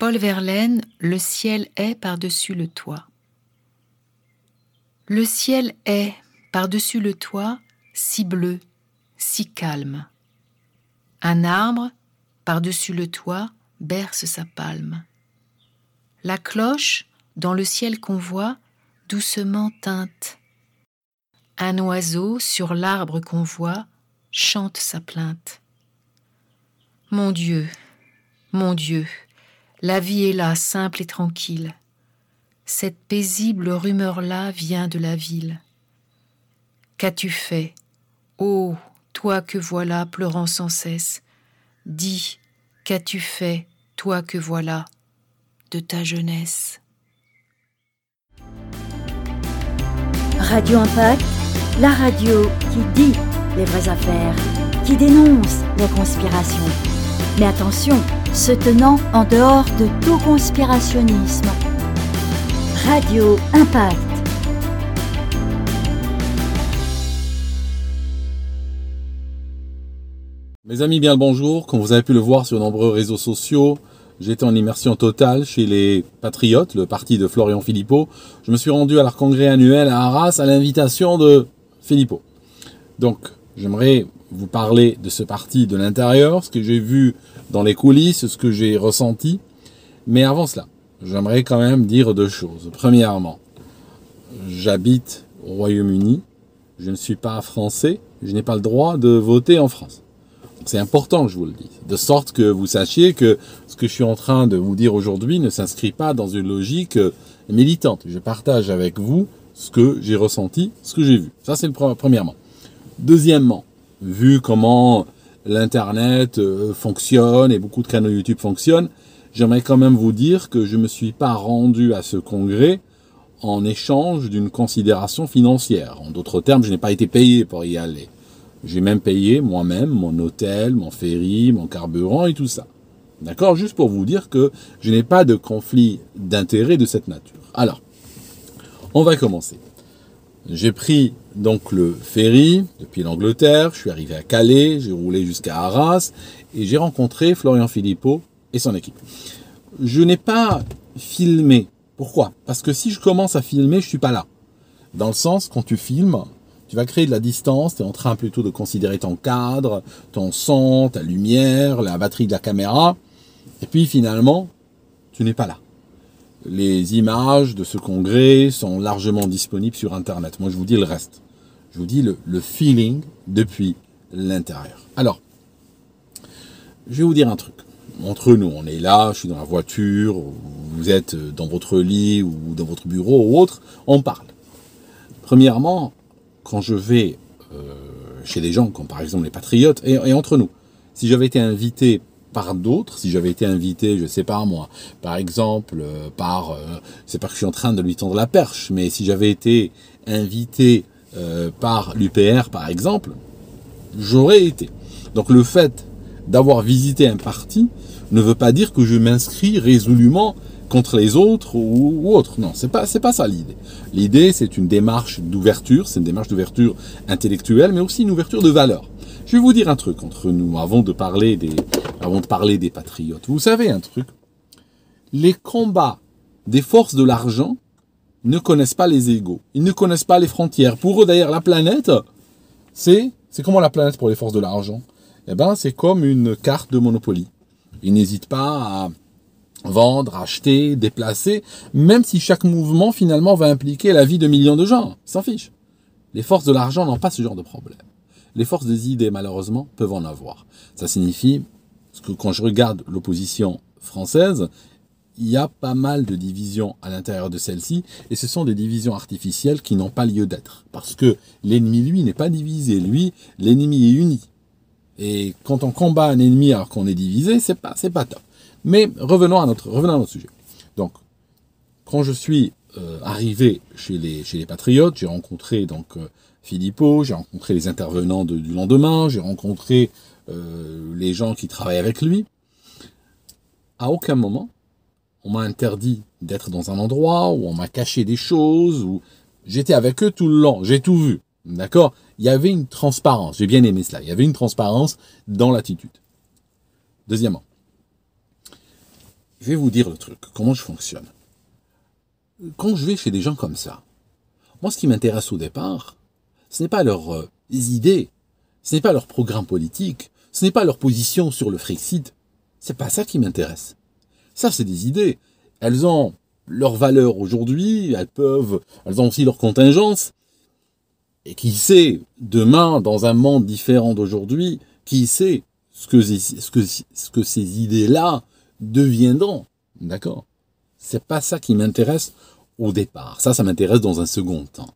Paul Verlaine, Le ciel est par-dessus le toit. Le ciel est par-dessus le toit si bleu, si calme. Un arbre, par-dessus le toit, berce sa palme. La cloche, dans le ciel qu'on voit, doucement teinte. Un oiseau, sur l'arbre qu'on voit, chante sa plainte. Mon Dieu, mon Dieu, la vie est là, simple et tranquille. Cette paisible rumeur-là vient de la ville. Qu'as-tu fait? Oh, toi que voilà pleurant sans cesse, dis, qu'as-tu fait, toi que voilà, de ta jeunesse? Radio Impact, la radio qui dit les vraies affaires, qui dénonce les conspirations. Mais attention, se tenant en dehors de tout conspirationnisme. Radio Impact. Mes amis, bien le bonjour. Comme vous avez pu le voir sur nombreux réseaux sociaux, j'étais en immersion totale chez les Patriotes, le parti de Florian Philippot. Je me suis rendu à leur congrès annuel à Arras à l'invitation de Philippot. Donc, j'aimerais vous parler de ce parti de l'intérieur, ce que j'ai vu dans les coulisses, ce que j'ai ressenti. Mais avant cela, j'aimerais quand même dire deux choses. Premièrement, j'habite au Royaume-Uni, je ne suis pas français, je n'ai pas le droit de voter en France. C'est important que je vous le dise, de sorte que vous sachiez que ce que je suis en train de vous dire aujourd'hui ne s'inscrit pas dans une logique euh, militante. Je partage avec vous ce que j'ai ressenti, ce que j'ai vu. Ça, c'est le premièrement. Deuxièmement, vu comment l'Internet euh, fonctionne et beaucoup de canaux YouTube fonctionnent, j'aimerais quand même vous dire que je ne me suis pas rendu à ce congrès en échange d'une considération financière. En d'autres termes, je n'ai pas été payé pour y aller. J'ai même payé moi-même mon hôtel, mon ferry, mon carburant et tout ça. D'accord? Juste pour vous dire que je n'ai pas de conflit d'intérêt de cette nature. Alors, on va commencer. J'ai pris donc le ferry depuis l'Angleterre, je suis arrivé à Calais, j'ai roulé jusqu'à Arras et j'ai rencontré Florian Philippot et son équipe. Je n'ai pas filmé. Pourquoi? Parce que si je commence à filmer, je suis pas là. Dans le sens, quand tu filmes, tu vas créer de la distance, tu es en train plutôt de considérer ton cadre, ton son, ta lumière, la batterie de la caméra, et puis finalement, tu n'es pas là. Les images de ce congrès sont largement disponibles sur Internet. Moi, je vous dis le reste. Je vous dis le, feeling depuis l'intérieur. Alors, je vais vous dire un truc. Entre nous, on est là, je suis dans la voiture, vous êtes dans votre lit ou dans votre bureau ou autre, on parle. Premièrement, quand je vais euh, chez des gens comme par exemple les patriotes, et, entre nous, si j'avais été invité par d'autres, si j'avais été invité, je sais pas moi, par exemple, euh, par, euh, c'est pas que je suis en train de lui tendre la perche, mais si j'avais été invité par l'UPR par exemple, j'aurais été. Donc le fait d'avoir visité un parti ne veut pas dire que je m'inscris résolument contre les autres ou, ou autre. Non, c'est pas c'est pas ça l'idée. L'idée, c'est une démarche d'ouverture, c'est une démarche d'ouverture intellectuelle, mais aussi une ouverture de valeur. Je vais vous dire un truc entre nous avant de parler des avant de parler des patriotes. Vous savez un truc Les combats des forces de l'argent ne connaissent pas les égaux. Ils ne connaissent pas les frontières. Pour eux, d'ailleurs, la planète, c'est c'est comment la planète pour les forces de l'argent? Eh ben, c'est comme une carte de Monopoly. Ils n'hésitent pas à vendre, acheter, déplacer, même si chaque mouvement finalement va impliquer la vie de millions de gens. S'en fiche. Les forces de l'argent n'ont pas ce genre de problème. Les forces des idées, malheureusement, peuvent en avoir. Ça signifie que quand je regarde l'opposition française, il y a pas mal de divisions à l'intérieur de celle-ci, et ce sont des divisions artificielles qui n'ont pas lieu d'être. Parce que l'ennemi, lui, n'est pas divisé. Lui, l'ennemi est uni. Et quand on combat un ennemi alors qu'on est divisé, c'est pas, c'est pas top. Mais revenons à notre, revenons à notre sujet. Donc, quand je suis euh, arrivé chez les, chez les Patriotes, j'ai rencontré donc euh, Philippot, j'ai rencontré les intervenants du lendemain, j'ai rencontré euh, les gens qui travaillent avec lui. À aucun moment, on m'a interdit d'être dans un endroit où on m'a caché des choses, où j'étais avec eux tout le long, j'ai tout vu. D'accord? Il y avait une transparence, j'ai bien aimé cela, il y avait une transparence dans l'attitude. Deuxièmement, je vais vous dire le truc, comment je fonctionne. Quand je vais chez des gens comme ça, moi ce qui m'intéresse au départ, ce n'est pas leurs euh, idées, ce n'est pas leur programme politique, ce n'est pas leur position sur le Frexit, c'est pas ça qui m'intéresse. Ça c'est des idées. Elles ont leur valeur aujourd'hui, elles peuvent, elles ont aussi leur contingence. Et qui sait, demain, dans un monde différent d'aujourd'hui, qui sait ce que, ce que, ce que ces idées-là deviendront? D'accord C'est pas ça qui m'intéresse au départ. Ça, ça m'intéresse dans un second temps.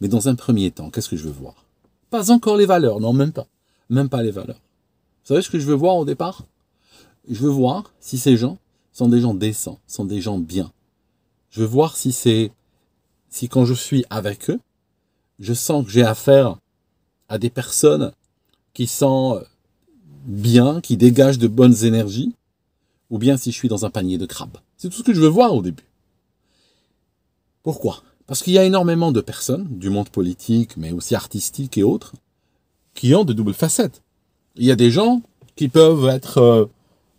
Mais dans un premier temps, qu'est-ce que je veux voir? Pas encore les valeurs, non, même pas. Même pas les valeurs. Vous savez ce que je veux voir au départ? Je veux voir si ces gens sont des gens décents, sont des gens bien. Je veux voir si c'est, si quand je suis avec eux, je sens que j'ai affaire à des personnes qui sont bien, qui dégagent de bonnes énergies, ou bien si je suis dans un panier de crabes. C'est tout ce que je veux voir au début. Pourquoi? Parce qu'il y a énormément de personnes, du monde politique, mais aussi artistique et autres, qui ont de doubles facettes. Il y a des gens qui peuvent être euh,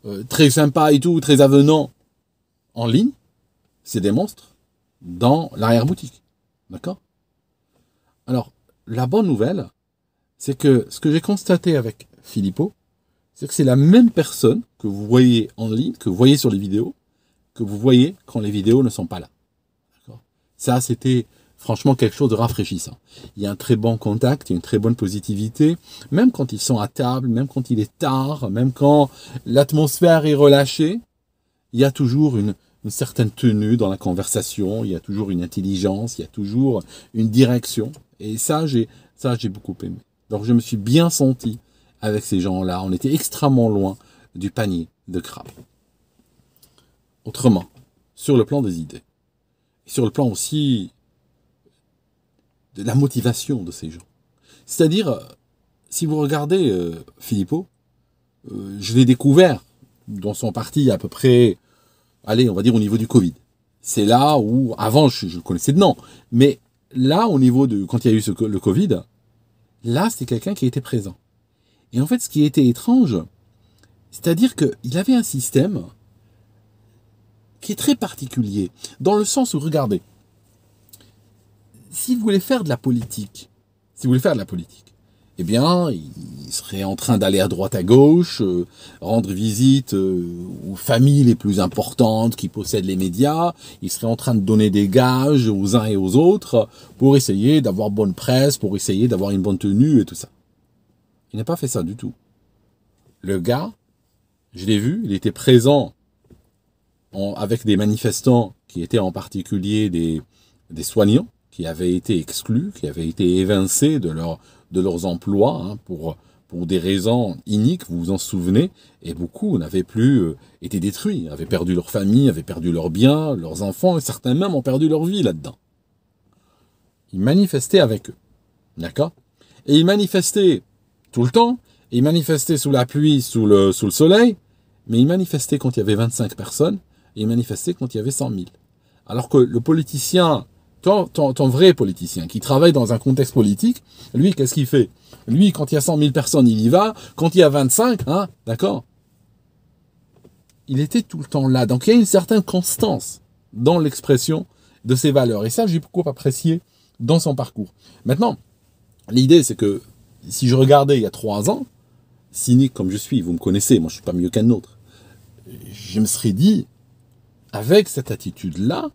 euh, très sympas et tout, très avenants en ligne. C'est des monstres dans l'arrière-boutique. D'accord? Alors, la bonne nouvelle, c'est que ce que j'ai constaté avec Philippot, c'est que c'est la même personne que vous voyez en ligne, que vous voyez sur les vidéos, que vous voyez quand les vidéos ne sont pas là. Ça, c'était franchement quelque chose de rafraîchissant. Il y a un très bon contact, une très bonne positivité, même quand ils sont à table, même quand il est tard, même quand l'atmosphère est relâchée, il y a toujours une, une certaine tenue dans la conversation, il y a toujours une intelligence, il y a toujours une direction. Et ça, j'ai, ça, j'ai beaucoup aimé. Donc, je me suis bien senti avec ces gens-là. On était extrêmement loin du panier de crabes. Autrement, sur le plan des idées, sur le plan aussi de la motivation de ces gens. C'est-à-dire, si vous regardez euh, Philippot, euh, je l'ai découvert dans son parti à peu près, allez, on va dire au niveau du Covid. C'est là où, avant, je, le connaissais de nom, mais là, au niveau de, quand il y a eu le Covid, là, c'était quelqu'un qui était présent. Et en fait, ce qui était étrange, c'est-à-dire qu'il avait un système qui est très particulier, dans le sens où, regardez, s'il voulait faire de la politique, s'il voulait faire de la politique, eh bien, il serait en train d'aller à droite à gauche, euh, rendre visite euh, aux familles les plus importantes qui possèdent les médias, il serait en train de donner des gages aux uns et aux autres pour essayer d'avoir bonne presse, pour essayer d'avoir une bonne tenue et tout ça. Il n'a pas fait ça du tout. Le gars, je l'ai vu, il était présent avec des manifestants qui étaient en particulier des, des soignants, qui avaient été exclus, qui avaient été évincés de, leur, de leurs emplois hein, pour, pour des raisons iniques, vous vous en souvenez, et beaucoup n'avaient plus euh, été détruits, avaient perdu leur famille, avaient perdu leurs biens, leurs enfants, et certains même ont perdu leur vie là-dedans. Ils manifestaient avec eux. D'accord? Et ils manifestaient tout le temps. Il manifestait sous la pluie, sous le, sous le soleil, mais il manifestait quand il y avait 25 personnes, et il manifestait quand il y avait 100 000. Alors que le politicien, ton, ton, vrai politicien, qui travaille dans un contexte politique, lui, qu'est-ce qu'il fait? Lui, quand il y a 100 000 personnes, il y va. Quand il y a 25, hein, d'accord? Il était tout le temps là. Donc il y a une certaine constance dans l'expression de ses valeurs. Et ça, j'ai beaucoup apprécié dans son parcours. Maintenant, l'idée, c'est que si je regardais il y a trois ans, cynique comme je suis, vous me connaissez, moi je suis pas mieux qu'un autre, je me serais dit, avec cette attitude-là,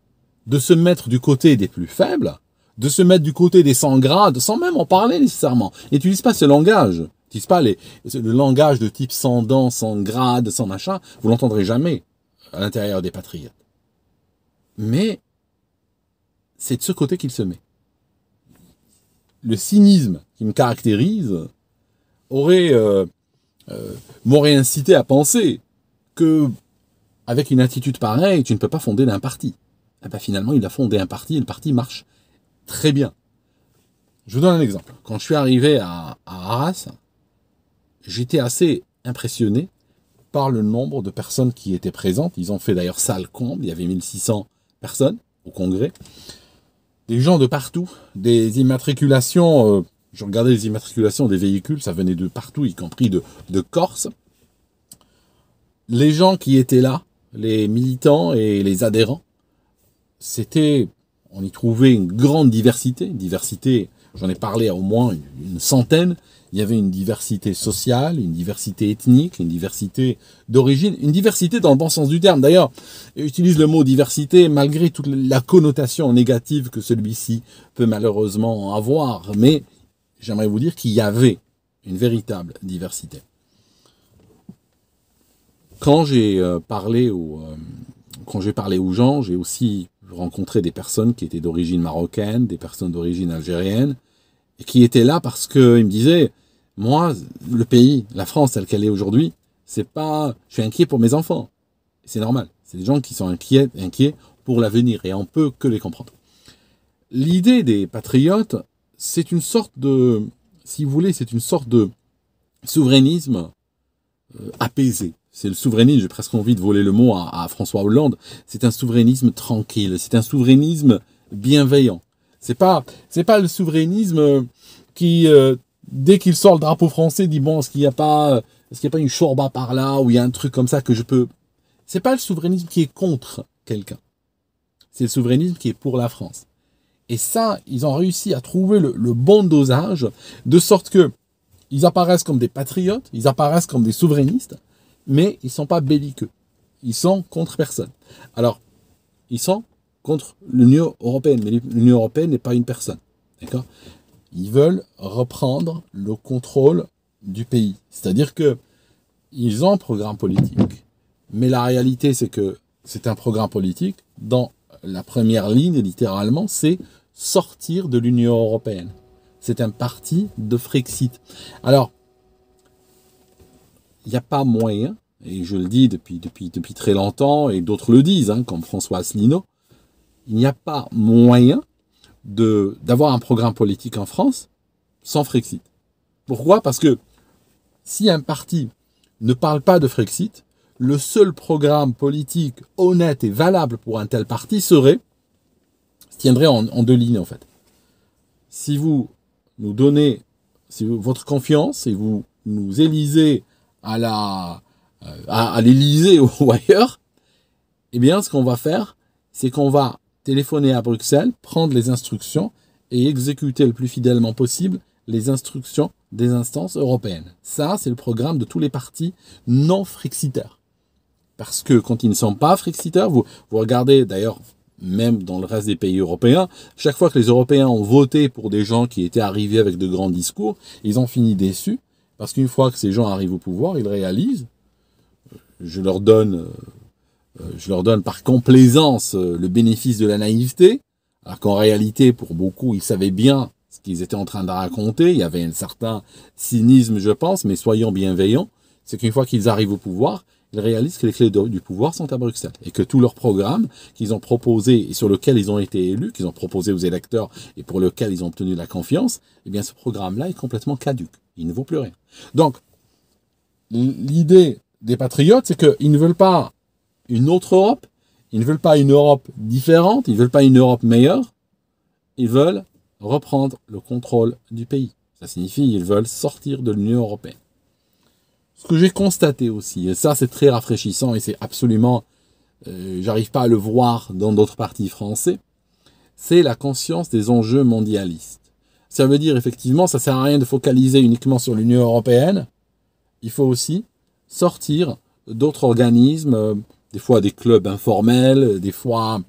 de se mettre du côté des plus faibles, de se mettre du côté des sans grades, sans même en parler nécessairement. N'utilise pas ce langage. N'utilise pas le langage de type sans dents, sans grade, sans machin. Vous l'entendrez jamais à l'intérieur des patriotes. Mais c'est de ce côté qu'il se met le cynisme qui me caractérise aurait euh, euh, m'aurait incité à penser que avec une attitude pareille, tu ne peux pas fonder un parti. Et eh ben finalement, il a fondé un parti et le parti marche très bien. Je vous donne un exemple. Quand je suis arrivé à, Arras, j'étais assez impressionné par le nombre de personnes qui étaient présentes. Ils ont fait d'ailleurs salle comble, il y avait 1600 personnes au congrès des gens de partout, des immatriculations, euh, je regardais les immatriculations des véhicules, ça venait de partout, y compris de Corse. Les gens qui étaient là, les militants et les adhérents, c'était, on y trouvait une grande diversité, diversité, j'en ai parlé à au moins une centaine, il y avait une diversité sociale, une diversité ethnique, une diversité d'origine, une diversité dans le bon sens du terme. D'ailleurs, j'utilise le mot diversité malgré toute la connotation négative que celui-ci peut malheureusement avoir, mais j'aimerais vous dire qu'il y avait une véritable diversité. Quand j'ai euh, parlé aux, euh, quand j'ai parlé aux gens, j'ai aussi rencontré des personnes qui étaient d'origine marocaine, des personnes d'origine algérienne, et qui étaient là parce qu'ils me disaient, moi, le pays, la France telle qu'elle est aujourd'hui, c'est pas, je suis inquiet pour mes enfants. C'est normal. C'est des gens qui sont inquiets, inquiets pour l'avenir et on peut que les comprendre. L'idée des patriotes, c'est une sorte de, si vous voulez, c'est une sorte de souverainisme euh, apaisé. C'est le souverainisme, j'ai presque envie de voler le mot à, François Hollande. C'est un souverainisme tranquille, c'est un souverainisme bienveillant. C'est pas, c'est pas le souverainisme qui euh, dès qu'il sort le drapeau français, dit bon, est-ce qu'il n'y a pas, est-ce qu'il y a pas une chorba par là ou il y a un truc comme ça que je peux. C'est pas le souverainisme qui est contre quelqu'un. C'est le souverainisme qui est pour la France. Et ça, ils ont réussi à trouver le, bon dosage de sorte que ils apparaissent comme des patriotes, ils apparaissent comme des souverainistes, mais ils sont pas belliqueux. Ils sont contre personne. Alors, ils sont contre l'Union européenne, mais l'Union européenne n'est pas une personne. D'accord? Ils veulent reprendre le contrôle du pays. C'est-à-dire que ils ont un programme politique, mais la réalité c'est que c'est un programme politique dans la première ligne, littéralement, c'est sortir de l'Union européenne. C'est un parti de Frexit. Alors, il n'y a pas moyen, et je le dis depuis, depuis, depuis très longtemps, et d'autres le disent, hein, comme François Asselineau, il n'y a pas moyen d'avoir un programme politique en France sans Frexit. Pourquoi? Parce que si un parti ne parle pas de Frexit, le seul programme politique honnête et valable pour un tel parti serait, tiendrait en, deux lignes en fait. Si vous nous donnez si votre confiance et vous nous élisez à la à, à l'Élysée ou ailleurs, eh bien ce qu'on va faire, c'est qu'on va téléphoner à Bruxelles, prendre les instructions et exécuter le plus fidèlement possible les instructions des instances européennes. Ça, c'est le programme de tous les partis non frexitaires. Parce que quand ils ne sont pas frexitaires, vous, vous regardez d'ailleurs même dans le reste des pays européens, chaque fois que les Européens ont voté pour des gens qui étaient arrivés avec de grands discours, ils ont fini déçus, parce qu'une fois que ces gens arrivent au pouvoir, ils réalisent, je leur donne euh, je leur donne par complaisance euh, le bénéfice de la naïveté, alors qu'en réalité, pour beaucoup, ils savaient bien ce qu'ils étaient en train de raconter. Il y avait un certain cynisme, je pense, mais soyons bienveillants. C'est qu'une fois qu'ils arrivent au pouvoir, ils réalisent que les clés du pouvoir sont à Bruxelles et que tout leur programme qu'ils ont proposé et sur lequel ils ont été élus, qu'ils ont proposé aux électeurs et pour lequel ils ont obtenu la confiance, eh bien ce programme-là est complètement caduque. Il ne vaut plus rien. Donc, l'idée des patriotes, c'est qu'ils ne veulent pas une autre Europe. Ils ne veulent pas une Europe différente, ils ne veulent pas une Europe meilleure. Ils veulent reprendre le contrôle du pays. Ça signifie qu'ils veulent sortir de l'Union européenne. Ce que j'ai constaté aussi, et ça c'est très rafraîchissant et c'est absolument, euh, j'arrive pas à le voir dans d'autres partis français, c'est la conscience des enjeux mondialistes. Ça veut dire effectivement, ça sert à rien de focaliser uniquement sur l'Union européenne. Il faut aussi sortir d'autres organismes, euh, des fois des clubs informels, des fois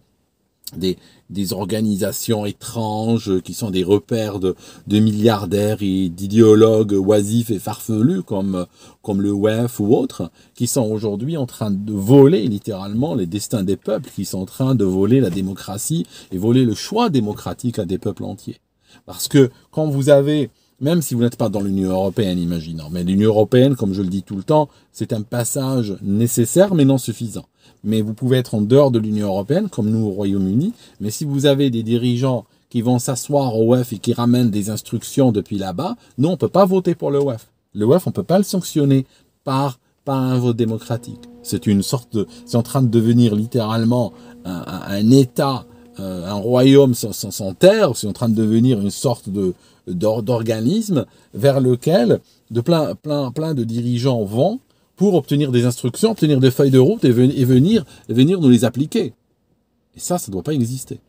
des, des organisations étranges qui sont des repères de, de milliardaires et d'idéologues oisifs et farfelus comme, comme le WEF ou autres, qui sont aujourd'hui en train de voler littéralement les destins des peuples, qui sont en train de voler la démocratie et voler le choix démocratique à des peuples entiers. Parce que quand vous avez même si vous n'êtes pas dans l'Union européenne, imaginons. Mais l'Union européenne, comme je le dis tout le temps, c'est un passage nécessaire mais non suffisant. Mais vous pouvez être en dehors de l'Union européenne, comme nous au Royaume-Uni. Mais si vous avez des dirigeants qui vont s'asseoir au WEF et qui ramènent des instructions depuis là-bas, nous, on peut pas voter pour le WEF. Le WEF, on peut pas le sanctionner par, par un vote démocratique. C'est une sorte de, c'est en train de devenir littéralement un, un, État, euh, un royaume sans, sans, terre. C'est en train de devenir une sorte de, d'organisme vers lequel de plein, plein, plein de dirigeants vont pour obtenir des instructions, obtenir des feuilles de route et, venir, venir nous les appliquer. Et ça, ça ne doit pas exister.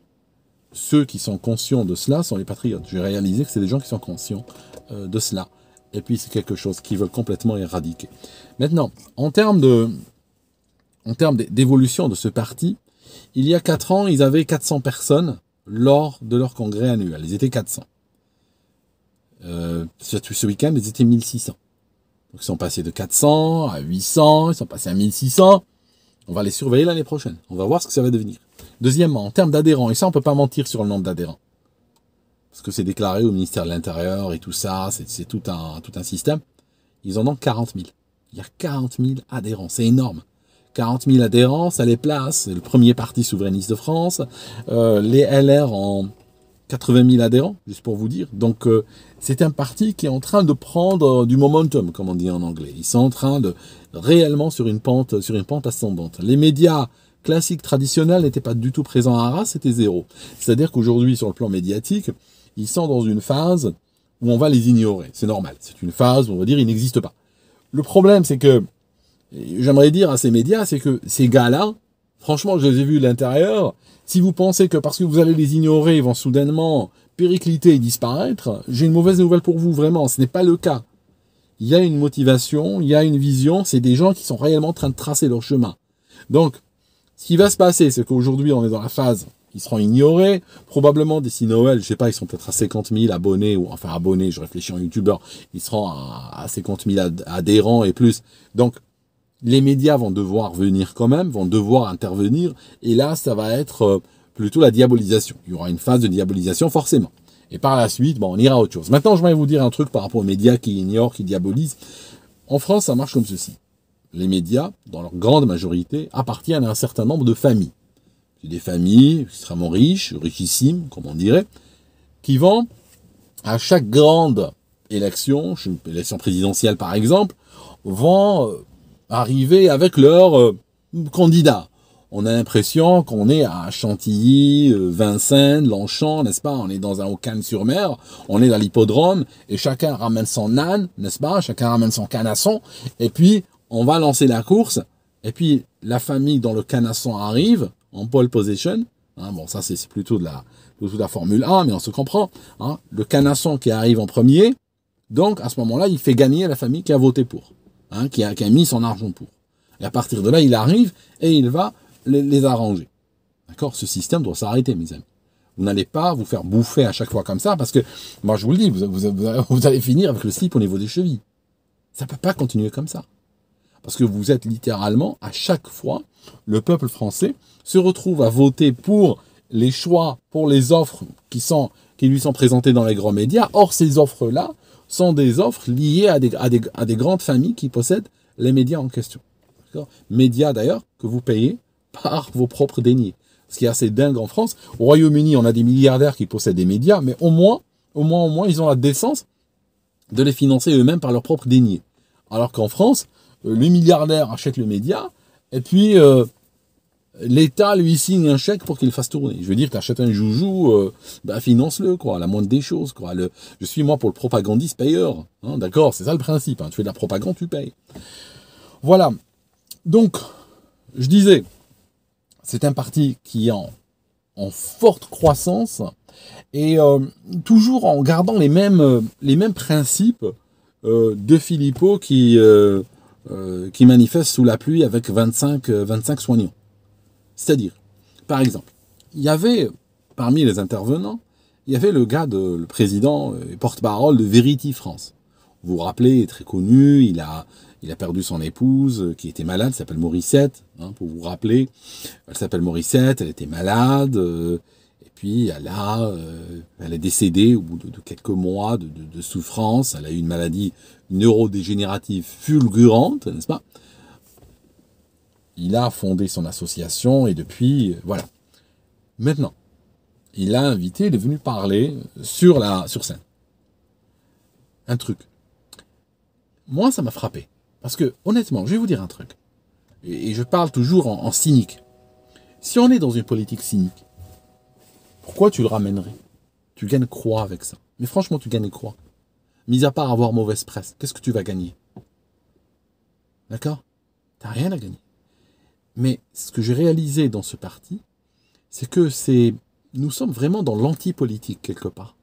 Ceux qui sont conscients de cela sont les patriotes. J'ai réalisé que c'est des gens qui sont conscients euh, de cela. Et puis c'est quelque chose qu'ils veulent complètement éradiquer. Maintenant, en termes de, en termes d'évolution de ce parti, il y a quatre ans, ils avaient 400 personnes lors de leur congrès annuel. Ils étaient 400. Euh, ce week-end, ils étaient 1600. Donc ils sont passés de 400 à 800, ils sont passés à 1600. On va les surveiller l'année prochaine. On va voir ce que ça va devenir. Deuxièmement, en termes d'adhérents, et ça on peut pas mentir sur le nombre d'adhérents. Parce que c'est déclaré au ministère de l'Intérieur et tout ça, c'est tout un, tout un système. Ils en ont 40 000. Il y a 40 000 adhérents, c'est énorme. 40 000 adhérents, ça les place. C'est le premier parti souverainiste de France. Euh, les LR en 80 000 adhérents, juste pour vous dire. Donc, euh, c'est un parti qui est en train de prendre du momentum, comme on dit en anglais. Ils sont en train de réellement sur une pente, sur une pente ascendante. Les médias classiques traditionnels n'étaient pas du tout présents à Arras, c'était zéro. C'est-à-dire qu'aujourd'hui, sur le plan médiatique, ils sont dans une phase où on va les ignorer. C'est normal. C'est une phase où on va dire ils n'existent pas. Le problème, c'est que j'aimerais dire à ces médias, c'est que ces gars-là, franchement, je les ai vus de l'intérieur. Si vous pensez que parce que vous allez les ignorer, ils vont soudainement péricliter et disparaître, j'ai une mauvaise nouvelle pour vous, vraiment. Ce n'est pas le cas. Il y a une motivation, il y a une vision, c'est des gens qui sont réellement en train de tracer leur chemin. Donc, ce qui va se passer, c'est qu'aujourd'hui, on est dans la phase ils seront ignorés. Probablement d'ici Noël, je sais pas, ils sont peut-être à 50 000 abonnés, ou enfin abonnés, je réfléchis en youtubeur, ils seront à 50 000 adhérents et plus. Donc, les médias vont devoir venir quand même, vont devoir intervenir, et là, ça va être euh, plutôt la diabolisation. Il y aura une phase de diabolisation forcément. Et par la suite, bon, on ira à autre chose. Maintenant, je vais vous dire un truc par rapport aux médias qui ignorent, qui diabolisent. En France, ça marche comme ceci. Les médias, dans leur grande majorité, appartiennent à un certain nombre de familles. Des familles extrêmement riches, richissimes, comme on dirait, qui vont, à chaque grande élection, élection présidentielle par exemple, vont euh, arriver avec leur euh, candidat. On a l'impression qu'on est à Chantilly, euh, Vincennes, Longchamp, n'est-ce pas? On est dans un Cannes-sur Mer, on est dans l'hippodrome, et chacun ramène son âne, n'est-ce pas? Chacun ramène son canasson, et puis on va lancer la course, et puis la famille dans le canasson arrive en pole position. Hein, bon, ça c'est plutôt de la de la Formule 1, mais on se comprend. Hein, le canasson qui arrive en premier, donc à ce moment-là, il fait gagner la famille qui a voté pour hein, qui, a, mis son argent pour. Et à partir de là, il arrive et il va les, arranger. D'accord? Ce système doit s'arrêter, mes amis. Vous n'allez pas vous faire bouffer à chaque fois comme ça, parce que, moi je vous le dis, vous, allez finir avec le slip au niveau des chevilles. Ça ne peut pas continuer comme ça. Parce que vous êtes littéralement, à chaque fois, le peuple français se retrouve à voter pour les choix, pour les offres qui lui sont présentées dans les grands médias. Or, ces offres-là sont des offres liées à des, à des, grandes familles qui possèdent les médias en question. Médias d'ailleurs que vous payez par vos propres deniers. Ce qui est assez dingue en France. Au Royaume-Uni, on a des milliardaires qui possèdent des médias, mais au moins, au moins, au moins, ils ont la décence de les financer eux-mêmes par leurs propres deniers. Alors qu'en France, euh, les milliardaires achètent le média, et puis euh, l'État lui signe un chèque pour qu'il fasse tourner. Je veux dire, tu achètes un joujou, euh, bah, finance-le, quoi, la moindre des choses, quoi. Je suis moi pour le propagandiste payeur, hein, d'accord, c'est ça le principe. Hein. tu fais de la propagande, tu payes. Voilà. Donc, je disais, c'est un parti qui est en, forte croissance et euh, toujours en gardant les mêmes, les mêmes principes euh, de Philippot qui, qui manifeste sous la pluie avec 25, 25 soignants. C'est-à-dire, par exemple, il y avait, parmi les intervenants, il y avait le gars, de, le président et porte-parole de Verity France. Vous vous rappelez, très connu, il a, perdu son épouse qui était malade, s'appelle Morissette, hein, pour vous rappeler. Elle s'appelle Morissette, elle était malade, euh, et puis euh, elle est décédée au bout de, quelques mois de, souffrance. Elle a eu une maladie neurodégénérative fulgurante, n'est-ce pas? Il a fondé son association et depuis, voilà. Maintenant, il a invité, il est venu parler sur la sur scène. Un truc. Moi, ça m'a frappé. Parce que, honnêtement, je vais vous dire un truc. Et, je parle toujours en, cynique. Si on est dans une politique cynique, pourquoi tu le ramènerais? Tu gagnes quoi avec ça Mais franchement, tu gagnes quoi Mis à part avoir mauvaise presse, qu'est-ce que tu vas gagner? D'accord? T'as rien à gagner. Mais ce que j'ai réalisé dans ce parti, c'est que c'est, nous sommes vraiment dans l'anti-politique quelque part.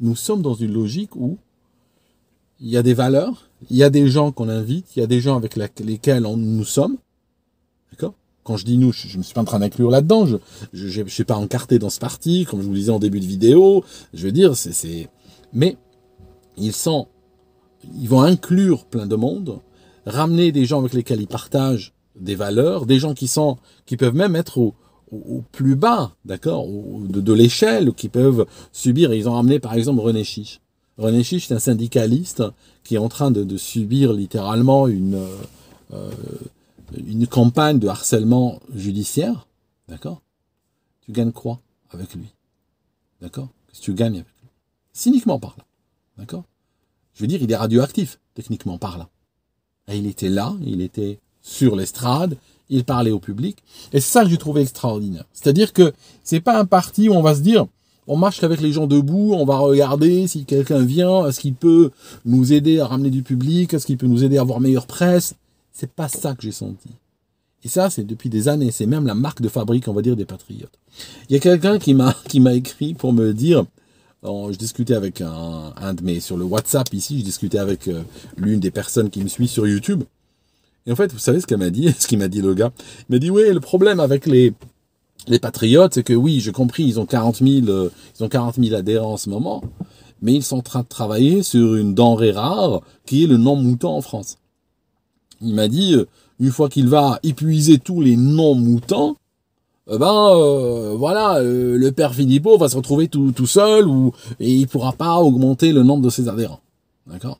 Nous sommes dans une logique où il y a des valeurs, il y a des gens qu'on invite, il y a des gens avec lesquels nous sommes. D'accord? Quand je dis nous, je ne me suis pas en train d'inclure là-dedans. Je ne suis pas encarté dans ce parti, comme je vous le disais en début de vidéo. Je veux dire, c'est. Mais ils sont. Ils vont inclure plein de monde, ramener des gens avec lesquels ils partagent des valeurs, des gens qui sont, qui peuvent même être au, plus bas, d'accord, de, de l'échelle, qui peuvent subir. Ils ont ramené par exemple René Chiche. René Chiche, c'est un syndicaliste qui est en train de, subir littéralement une, euh, une campagne de harcèlement judiciaire. D'accord Tu gagnes quoi avec lui D'accord Qu'est-ce que tu gagnes avec lui? Cyniquement par là. D'accord Je veux dire, il est radioactif, techniquement par là. Et il était là, il était sur l'estrade, il parlait au public. Et c'est ça que j'ai trouvé extraordinaire. C'est-à-dire que c'est pas un parti où on va se dire, on marche avec les gens debout, on va regarder si quelqu'un vient, est-ce qu'il peut nous aider à ramener du public, est-ce qu'il peut nous aider à avoir meilleure presse. C'est pas ça que j'ai senti. Et ça, c'est depuis des années, c'est même la marque de fabrique, on va dire, des patriotes. Il y a quelqu'un qui m'a, qui m'a écrit pour me dire, je discutais avec un, un, de mes, sur le WhatsApp ici, je discutais avec euh, l'une des personnes qui me suit sur YouTube. Et en fait, vous savez ce qu'elle m'a dit, ce qu'il m'a dit le gars? Il m'a dit, oui, le problème avec les, les patriotes, c'est que oui, j'ai compris, ils ont 40 000, euh, ils ont 40 000 adhérents en ce moment, mais ils sont en train de travailler sur une denrée rare qui est le non-mouton en France. Il m'a dit, euh, une fois qu'il va épuiser tous les non-moutons, eh ben euh, voilà, le père Philippot va se retrouver tout, tout seul ou et il pourra pas augmenter le nombre de ses adhérents. D'accord?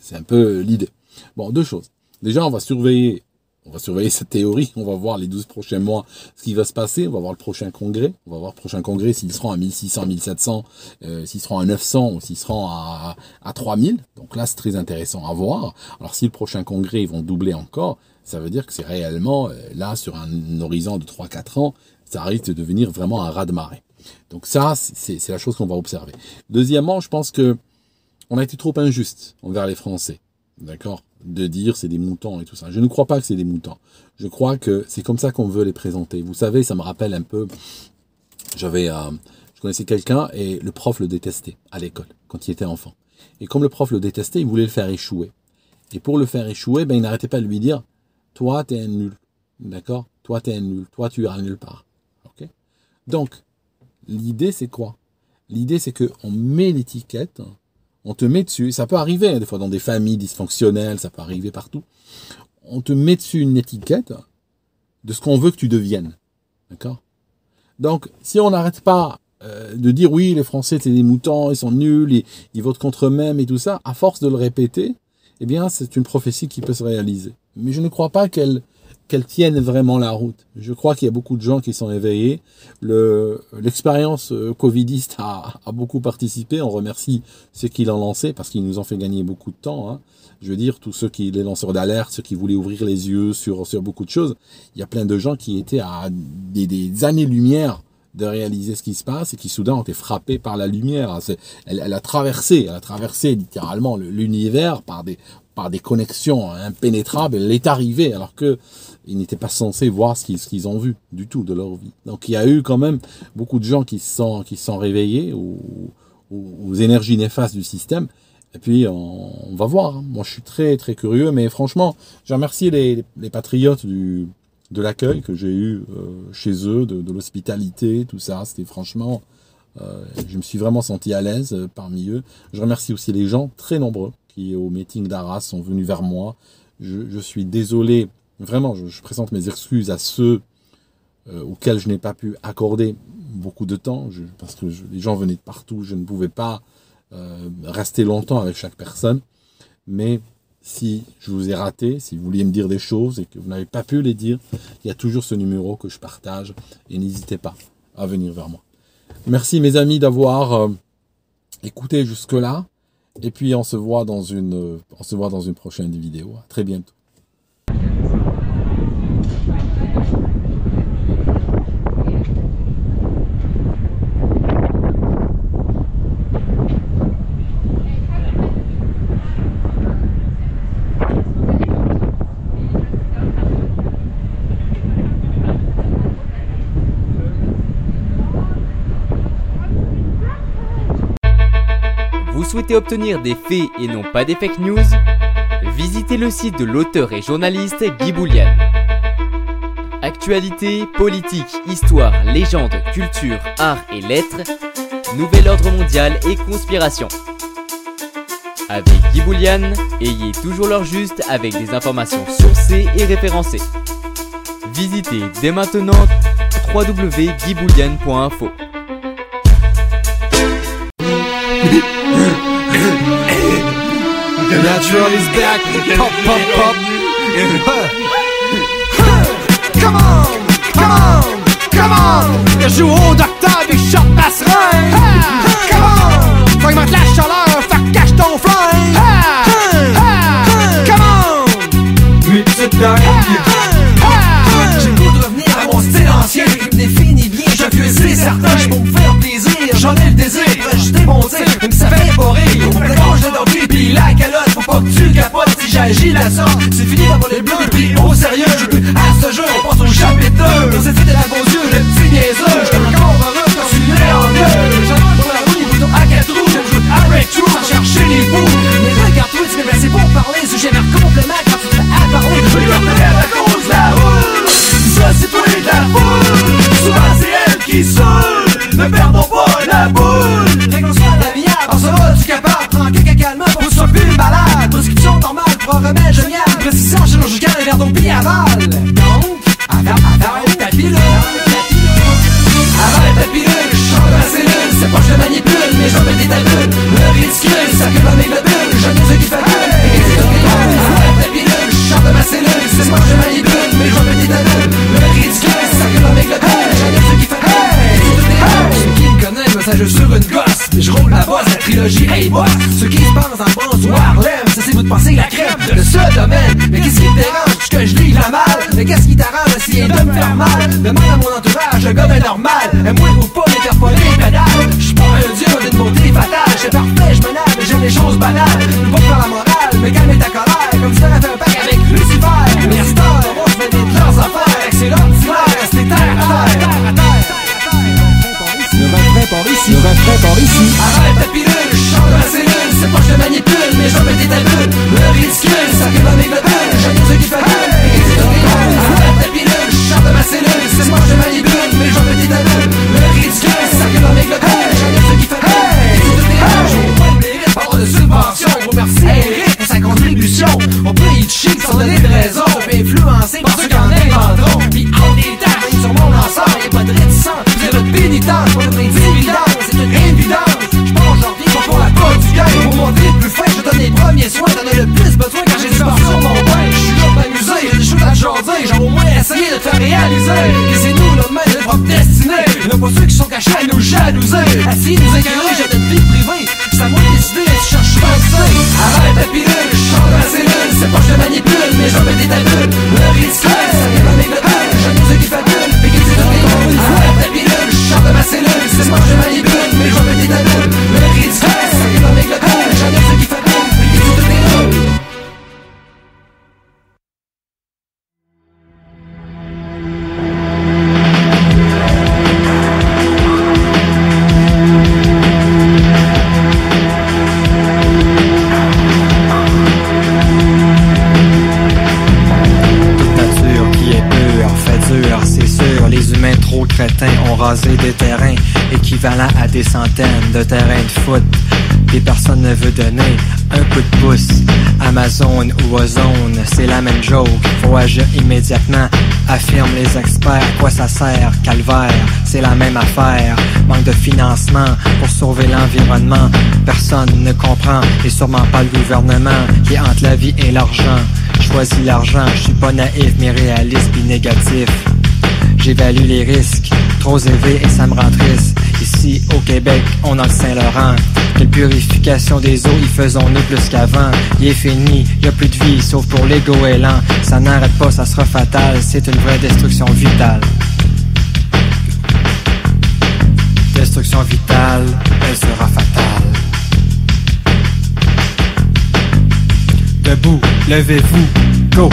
C'est un peu l'idée. Bon, deux choses. Déjà, on va surveiller on va surveiller cette théorie, on va voir les 12 prochains mois ce qui va se passer, on va voir le prochain congrès, on va voir le prochain congrès s'ils seront à 1600, 1700, euh, s'ils seront à 900 ou s'ils seront à, à 3000. Donc là, c'est très intéressant à voir. Alors si le prochain congrès, ils vont doubler encore, ça veut dire que c'est réellement, euh, là, sur un horizon de 3-4 ans, ça risque de devenir vraiment un raz-de-marée. Donc ça, c'est la chose qu'on va observer. Deuxièmement, je pense que on a été trop injuste envers les Français. D'accord? De dire c'est des moutons et tout ça. Je ne crois pas que c'est des moutons. Je crois que c'est comme ça qu'on veut les présenter. Vous savez, ça me rappelle un peu. J'avais, euh, je connaissais quelqu'un et le prof le détestait à l'école quand il était enfant. Et comme le prof le détestait, il voulait le faire échouer. Et pour le faire échouer, ben il n'arrêtait pas de lui dire, toi t'es un nul, d'accord Toi t'es un nul, toi tu iras nulle part. Ok? Donc l'idée c'est quoi? L'idée c'est que on met l'étiquette on te met dessus, ça peut arriver hein, des fois dans des familles dysfonctionnelles, ça peut arriver partout. On te met dessus une étiquette de ce qu'on veut que tu deviennes. D'accord? Donc, si on n'arrête pas euh, de dire oui, les Français, c'est des moutons, ils sont nuls, ils, ils votent contre eux-mêmes et tout ça, à force de le répéter, eh bien, c'est une prophétie qui peut se réaliser. Mais je ne crois pas qu'elle qu'elle tienne vraiment la route. Je crois qu'il y a beaucoup de gens qui sont éveillés. L'expérience euh, covidiste a, beaucoup participé. On remercie ceux qui l'ont lancé parce qu'ils nous ont fait gagner beaucoup de temps. Hein. Je veux dire, tous ceux qui, les lanceurs d'alerte, ceux qui voulaient ouvrir les yeux sur, sur beaucoup de choses. Il y a plein de gens qui étaient à des, années-lumière de réaliser ce qui se passe et qui soudain ont été frappés par la lumière. Elle a traversé, elle a traversé littéralement l'univers par des, par des connexions impénétrables. Elle est arrivée alors que ils n'étaient pas censés voir ce qu'ils ont vu du tout de leur vie. Donc il y a eu quand même beaucoup de gens qui se sont, réveillés aux, aux, énergies néfastes du système. Et puis on, va voir. Hein. Moi je suis très très curieux, mais franchement, j'ai remercié les, patriotes du, de l'accueil que j'ai eu euh, chez eux, de, de l'hospitalité, tout ça. C'était franchement, euh, je me suis vraiment senti à l'aise euh, parmi eux. Je remercie aussi les gens très nombreux qui au meeting d'Arras sont venus vers moi. Je, je suis désolé Vraiment, je, présente mes excuses à ceux euh, auxquels je n'ai pas pu accorder beaucoup de temps, parce que les gens venaient de partout, je ne pouvais pas euh, rester longtemps avec chaque personne. Mais si je vous ai raté, si vous vouliez me dire des choses et que vous n'avez pas pu les dire, il y a toujours ce numéro que je partage et n'hésitez pas à venir vers moi. Merci mes amis d'avoir euh, écouté jusque-là. Et puis on se voit dans une, on se voit dans une prochaine vidéo. À très bientôt. souhaitez obtenir des faits et non pas des fake news, visitez le site de l'auteur et journaliste Guy Boulian. Actualité, politique, histoire, légende, culture, art et lettres, nouvel ordre mondial et conspiration. Avec Guy Boulian, ayez toujours l'heure juste avec des informations sourcées et référencées. Visitez dès maintenant www.guyboulian.info. The natural is back. Pop, pop, pop. come on, come on, come on. Je joue au docteur des shots passerelles. Come on, faut augmenter la chaleur, faire cache ton flingue. Come on, une petite dingue. C'est fini pour les bleus, pris au sérieux. Je plus à ce jeu, on pense au chapitre On s'est fait à vos yeux, le petit niaiseux. Je suis encore heureux quand en mieux. La à quatre roues. À chercher les bouts. Mais regarde merci pour parler. Quand à parler la cause, la route Ça c'est toi et la foule. Souvent c'est elle qui sort immédiatement, affirment les experts. Quoi ça sert, calvaire, c'est la même affaire. Manque de financement pour sauver l'environnement. Personne ne comprend, et sûrement pas le gouvernement, qui hante la vie et l'argent. Choisis l'argent, je suis pas naïf, mais réaliste puis négatif. J'évalue les risques, trop élevés et ça me rend triste ici au Québec, on a le Saint-Laurent. Quelle purification des eaux, y faisons-nous plus qu'avant. Il est fini, y a plus de vie, sauf pour les goélands. Ça n'arrête pas, ça sera fatal, c'est une vraie destruction vitale. Destruction vitale, elle sera fatale. Debout, levez-vous, go!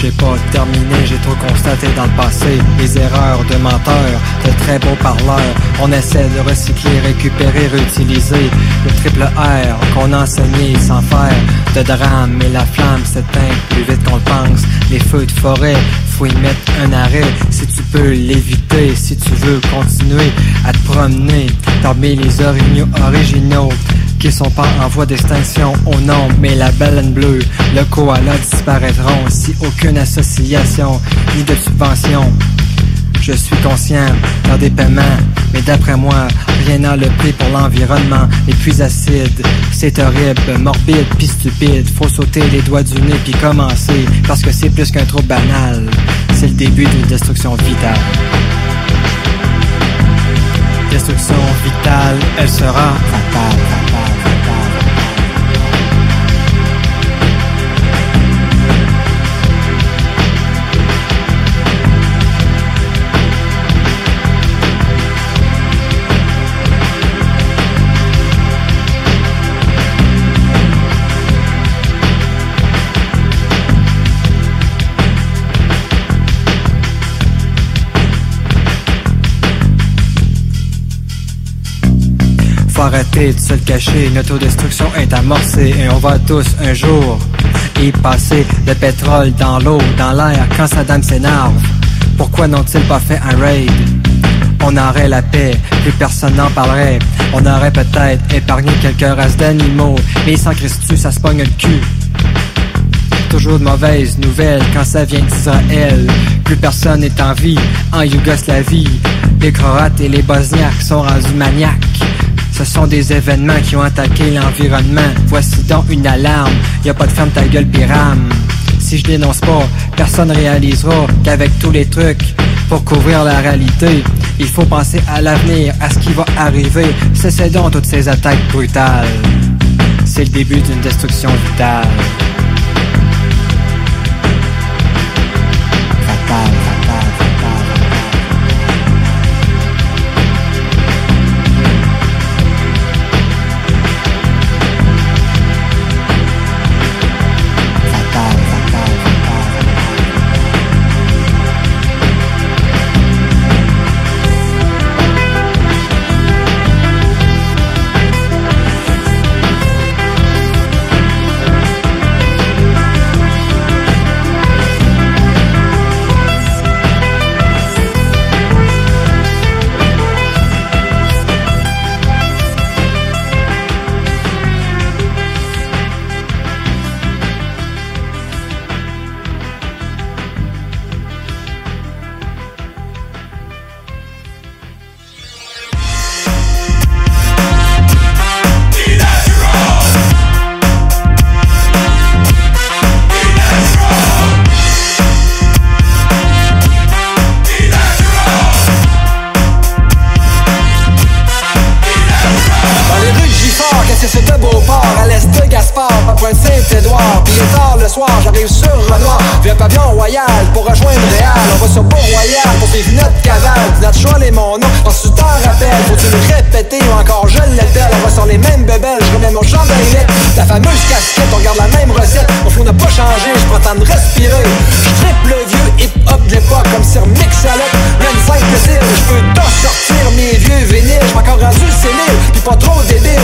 J'ai pas terminé, j'ai trop constaté dans le passé les erreurs de menteurs, de très beaux parleurs. On essaie de recycler, récupérer, réutiliser le triple R qu'on a enseigné sans faire de drame. Mais la flamme s'éteint plus vite qu'on le pense. Les feux de forêt, faut y mettre un arrêt. Si tu peux l'éviter, si tu veux continuer à te promener parmi les orignaux originaux qui sont pas en voie d'extinction au nom, mais la baleine bleue, le koala disparaîtront si aucune association ni de subvention je suis conscient dans des paiements, mais d'après moi, rien n'a le prix pour l'environnement. Les puits acides, c'est horrible, morbide puis stupide. Faut sauter les doigts du nez puis commencer, parce que c'est plus qu'un trop banal. C'est le début d'une destruction vitale. Destruction vitale, elle sera fatale. Arrêter de se le cacher, notre destruction est amorcée et on va tous un jour y passer le pétrole dans l'eau, dans l'air quand Saddam s'énerve. Pourquoi n'ont-ils pas fait un raid? On aurait la paix, plus personne n'en parlerait. On aurait peut-être épargné quelques races d'animaux, mais sans Christus, ça se pogne le cul. Toujours de mauvaises nouvelles quand ça vient d'Israël. Plus personne n'est en vie en Yougoslavie. Les Croates et les Bosniaques sont rendus maniaques. Ce sont des événements qui ont attaqué l'environnement. Voici donc une alarme. Y a pas de ferme ta gueule pirame. Si je dénonce pas, personne réalisera qu'avec tous les trucs pour couvrir la réalité, il faut penser à l'avenir, à ce qui va arriver. Cessez donc toutes ces attaques brutales. C'est le début d'une destruction vitale. je prends temps de respirer. Je le vieux hip-hop de l'époque comme Sir Mick Chalette, même 5 Je peux t'en sortir mes vieux vinyles, je encore rendu sénile, pis pas trop débile.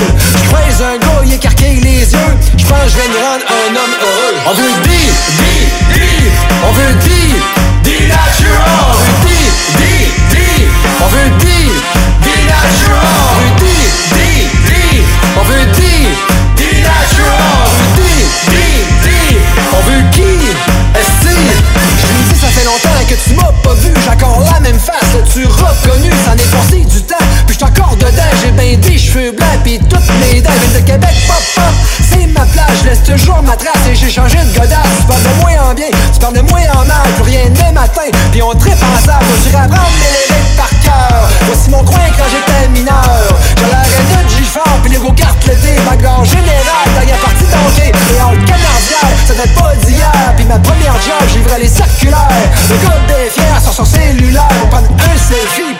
Je un gars, il écarquille les yeux, je pense je me rendre un homme heureux. puis on tripe en salle. J'irai apprendre mes lyrics par cœur. Voici mon coin quand j'étais mineur. J'allais arrêter de Gifort, puis les go cartes l'été. Ma gorge générale, dernière partie d'entrée. Et en canardière, ça date pas d'hier. Puis ma première job, j'ivrais les circulaires. Le code des fiers sur son cellulaire. On prend un selfie,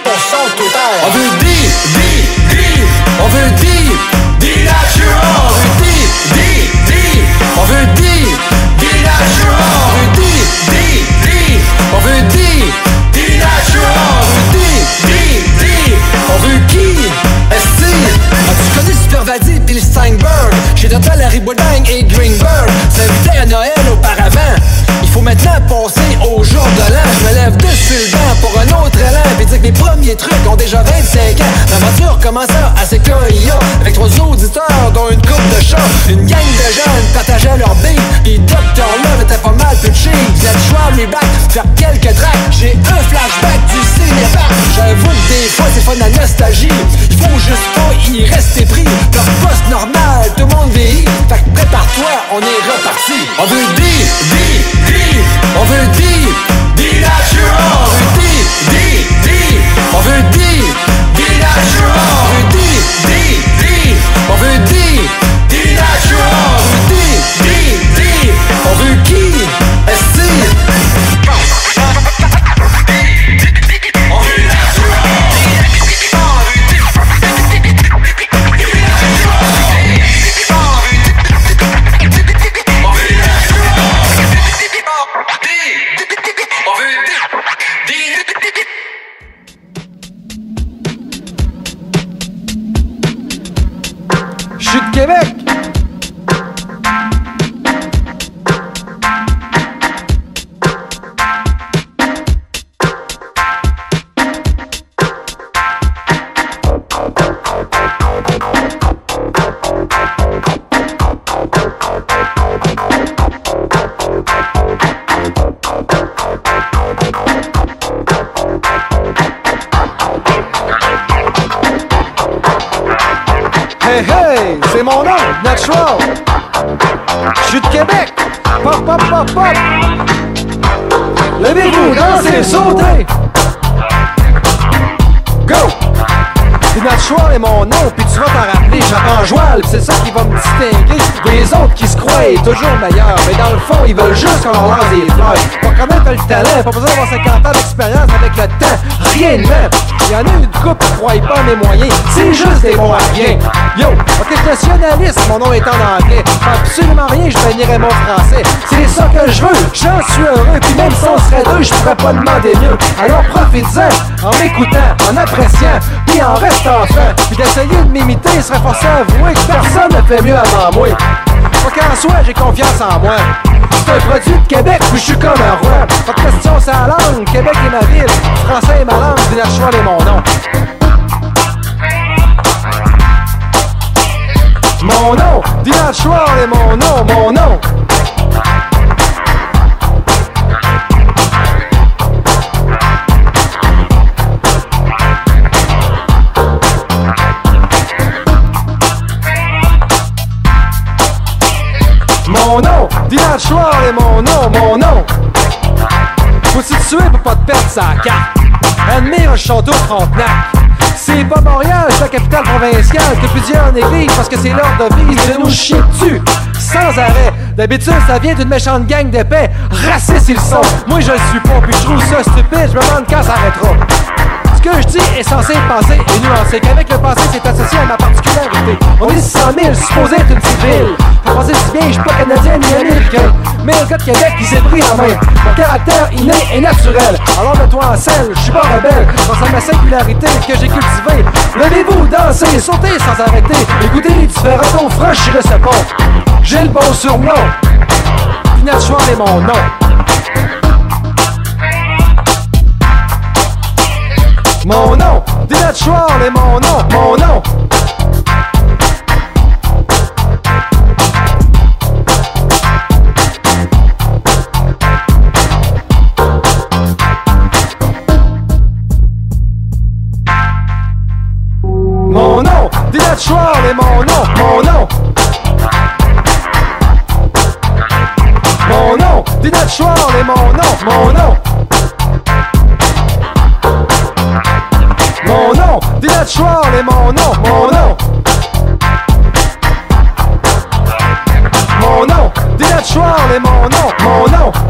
dire que mes premiers trucs ont déjà 25 ans L'aventure commença à Sequoia Avec trois auditeurs dont une coupe de chats Une gang de jeunes partageaient leur beat Puis Dr. Love était pas mal pitché J'ai le choix les back, faire quelques tracks J'ai un flashback du cinéma J'avoue que des fois c'est fun la nostalgie Il faut juste pas y rester pris Leur poste normal, tout le monde vieillit Fait que prépare-toi, on est reparti On veut dire, dire, dire On veut dire, natural dire, dire On veut dire, be croient toujours meilleurs. Mais dans le fond, ils veulent juste qu'on leur lance des fleurs. Pour connaître le talent, pas besoin d'avoir 50 ans d'expérience avec le temps. Rien de même. Il y en a une couple qui croient pas mes moyens. C'est juste des bons à rien. Yo, ok, je nationaliste, mon nom est en anglais. Absolument rien, je bannirais mon français. C'est ça que je veux, j'en suis heureux. Puis même si on serait deux, je pourrais pas demander mieux. Alors profite-en, en m'écoutant, en appréciant, puis en restant franc. Puis d'essayer de m'imiter serait forcé à avouer que personne ne fait mieux avant moi. Faut qu'en soi, j'ai confiance en moi. C'est un produit de Québec, puis je suis comme un roi. Pas de question, c'est la langue. Québec est ma ville. Français est ma langue, Village est mon nom. Mon nom, Village est mon nom, mon nom. Dylan Schwartz est mon nom, mon nom. Faut s'y tuer pour pas te perdre sa carte. Admire le château Frontenac. C'est pas Montréal, c'est la capitale provinciale que plusieurs négligent parce que c'est l'heure de vivre de nous chier dessus sans arrêt. D'habitude, ça vient d'une méchante gang d'épais. Racistes ils sont. Moi, je le suis pas, puis je trouve ça stupide. Je me demande quand ça arrêtera. Que je dis est censé pensé et nuancé, qu'avec le passé, c'est associé à ma particularité. On est 600 000, supposé être une civile. Faut penser si bien, je suis pas canadien ni américain. Mais le gars de Québec, il s'est pris en main. Mon caractère inné et naturel. Alors mets-toi en selle, je suis pas rebelle. À ma singularité que j'ai cultivée. Levez-vous, dansez, sautez sans arrêter. Écoutez les différents tons, franchirez ce pont. J'ai le bon surnom. Pinat Chouard est mon nom. Mon nom, Dylan Schwartz est mon nom, mon nom. Mon nom, Dylan Schwartz est mon nom, mon nom. Mon nom, Dylan Schwartz est mon nom, mon nom. Schwartz est mon nom, mon nom. Mon nom, Dylan Schwartz est mon nom, mon nom.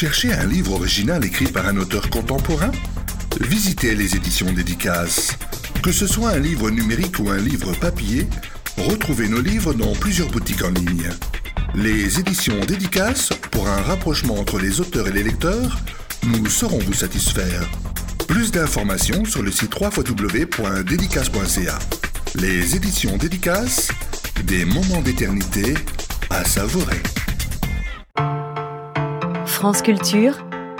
Cherchez un livre original écrit par un auteur contemporain? Visitez les éditions dédicaces. Que ce soit un livre numérique ou un livre papier, retrouvez nos livres dans plusieurs boutiques en ligne. Les éditions dédicaces, pour un rapprochement entre les auteurs et les lecteurs, nous saurons vous satisfaire. Plus d'informations sur le site www.dédicace.ca. Les éditions dédicaces, des moments d'éternité à savourer. France Culture,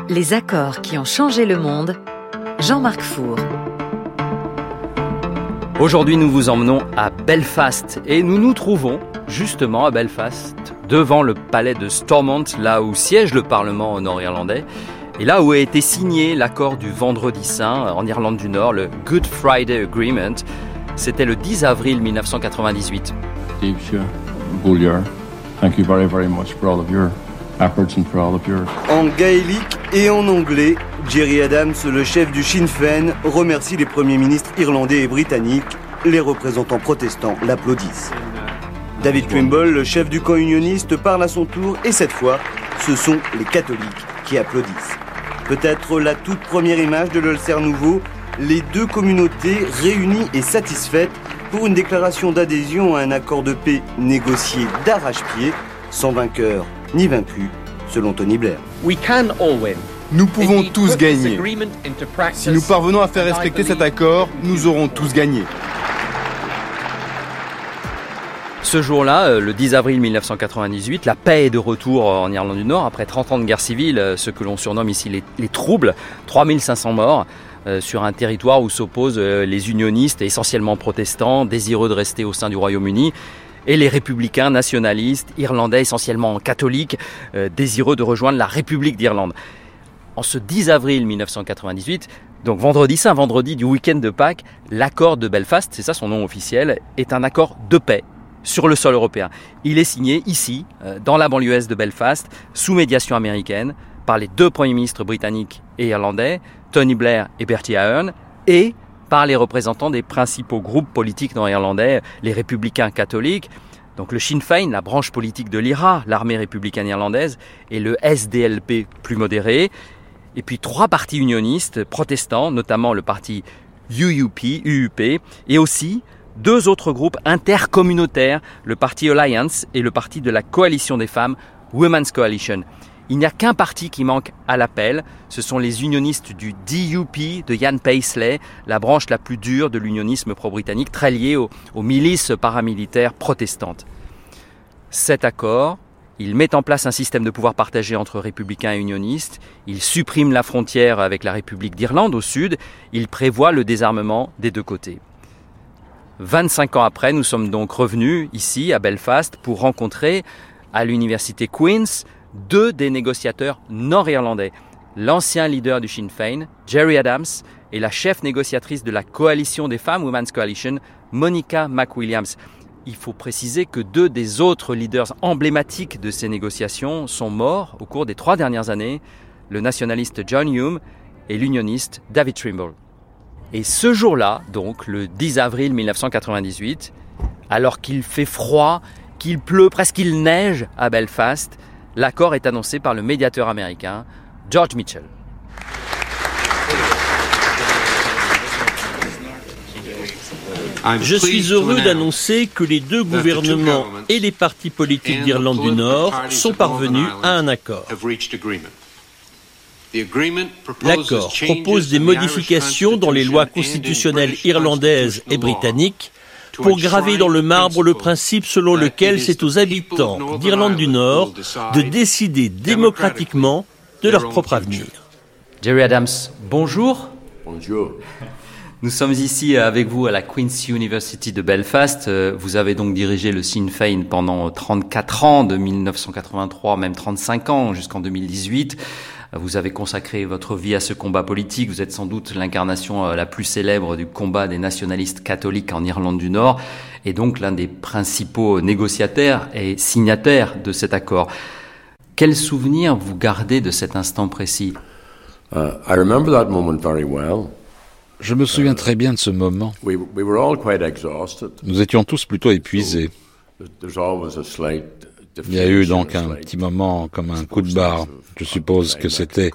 les accords qui ont changé le monde, Jean-Marc Four. Aujourd'hui, nous vous emmenons à Belfast et nous nous trouvons justement à Belfast, devant le palais de Stormont, là où siège le Parlement nord-irlandais, et là où a été signé l'accord du Vendredi Saint en Irlande du Nord, le Good Friday Agreement. C'était le 10 avril 1998. thank you very, very much for all of your efforts and for all of your... En gaélique et en anglais, Jerry Adams, le chef du Sinn Féin, remercie les premiers ministres irlandais et britanniques. Les représentants protestants l'applaudissent. David Trimble, le chef du camp unioniste, parle à son tour et cette fois, ce sont les catholiques qui applaudissent. Peut-être la toute première image de l'Ulster Nouveau, les deux communautés réunies et satisfaites pour une déclaration d'adhésion à un accord de paix négocié d'arrache-pied, sans vainqueur ni vaincu, selon Tony Blair. Nous pouvons tous gagner. Si nous parvenons à faire respecter cet accord, nous aurons tous gagné. Ce jour-là, euh, le 10 avril 1998, la paix est de retour en Irlande du Nord après 30 ans de guerre civile, euh, ce que l'on surnomme ici les, les troubles, 3500 morts. Euh, sur un territoire où s'opposent les unionistes, essentiellement protestants, désireux de rester au sein du Royaume-Uni, et les républicains nationalistes, irlandais, essentiellement catholiques, désireux de rejoindre la République d'Irlande. En ce 10 avril 1998, donc vendredi saint, vendredi du week-end de Pâques, l'accord de Belfast, c'est ça son nom officiel, est un accord de paix sur le sol européen. Il est signé ici, euh, dans la banlieue est de Belfast, sous médiation américaine, par les deux premiers ministres britanniques et irlandais, Tony Blair et Bertie Ahern, et par les représentants des principaux groupes politiques nord-irlandais, les républicains catholiques, donc le Sinn Féin, la branche politique de l'IRA, l'armée républicaine irlandaise, et le SDLP plus modéré, et puis trois partis unionistes protestants, notamment le parti UUP, UUP, et aussi deux autres groupes intercommunautaires, le parti Alliance et le parti de la coalition des femmes, Women's Coalition. Il n'y a qu'un parti qui manque à l'appel, ce sont les unionistes du DUP de Ian Paisley, la branche la plus dure de l'unionisme pro-britannique, très liée aux, aux milices paramilitaires protestantes. Cet accord, il met en place un système de pouvoir partagé entre républicains et unionistes, il supprime la frontière avec la République d'Irlande au sud, il prévoit le désarmement des deux côtés. 25 ans après, nous sommes donc revenus ici à Belfast pour rencontrer à l'université Queen's deux des négociateurs nord-irlandais. L'ancien leader du Sinn Féin, Jerry Adams, et la chef négociatrice de la coalition des femmes, Women's Coalition, Monica McWilliams. Il faut préciser que deux des autres leaders emblématiques de ces négociations sont morts au cours des trois dernières années, le nationaliste John Hume et l'unioniste David Trimble. Et ce jour-là, donc le 10 avril 1998, alors qu'il fait froid, qu'il pleut, presque qu'il neige à Belfast, l'accord est annoncé par le médiateur américain George Mitchell. Je suis heureux d'annoncer que les deux gouvernements et les partis politiques d'Irlande du Nord sont parvenus à un accord. L'accord propose des modifications dans les lois constitutionnelles irlandaises et britanniques pour graver dans le marbre le principe selon lequel c'est aux habitants d'Irlande du Nord de décider démocratiquement de leur propre avenir. Jerry Adams, bonjour. Bonjour. Nous sommes ici avec vous à la Queen's University de Belfast. Vous avez donc dirigé le Sinn Féin pendant 34 ans, de 1983, même 35 ans, jusqu'en 2018. Vous avez consacré votre vie à ce combat politique. Vous êtes sans doute l'incarnation euh, la plus célèbre du combat des nationalistes catholiques en Irlande du Nord et donc l'un des principaux négociataires et signataires de cet accord. Quel souvenir vous gardez de cet instant précis? Uh, I remember that moment very well. Je me souviens très bien de ce moment. We, we were all quite exhausted. Nous étions tous plutôt épuisés. Il y a eu donc un petit moment comme un coup de barre. Je suppose que c'était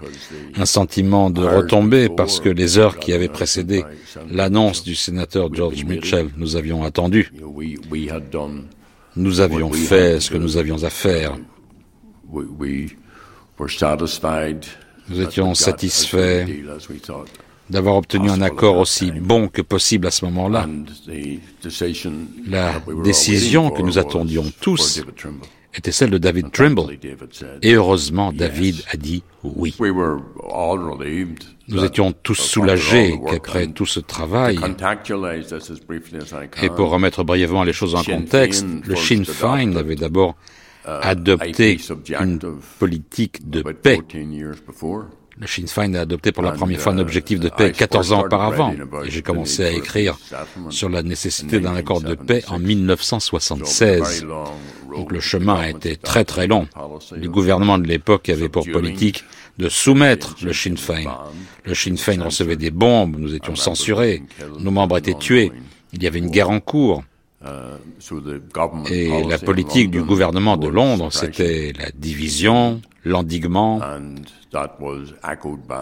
un sentiment de retomber parce que les heures qui avaient précédé l'annonce du sénateur George Mitchell, nous avions attendu. Nous avions fait ce que nous avions à faire. Nous étions satisfaits d'avoir obtenu un accord aussi bon que possible à ce moment-là. La décision que nous attendions tous était celle de David Trimble. Et heureusement, David a dit oui. Nous étions tous soulagés qu'après tout ce travail, et pour remettre brièvement les choses en contexte, le Sinn Féin avait d'abord adopté une politique de paix. Le Sinn Féin a adopté pour la première fois un objectif de paix 14 ans auparavant, et j'ai commencé à écrire sur la nécessité d'un accord de paix en 1976. Donc le chemin a été très très long. Le gouvernement de l'époque avait pour politique de soumettre le Sinn Féin. Le Sinn Féin recevait des bombes, nous étions censurés, nos membres étaient tués, il y avait une guerre en cours. Et la politique du gouvernement de Londres, c'était la division, l'endiguement,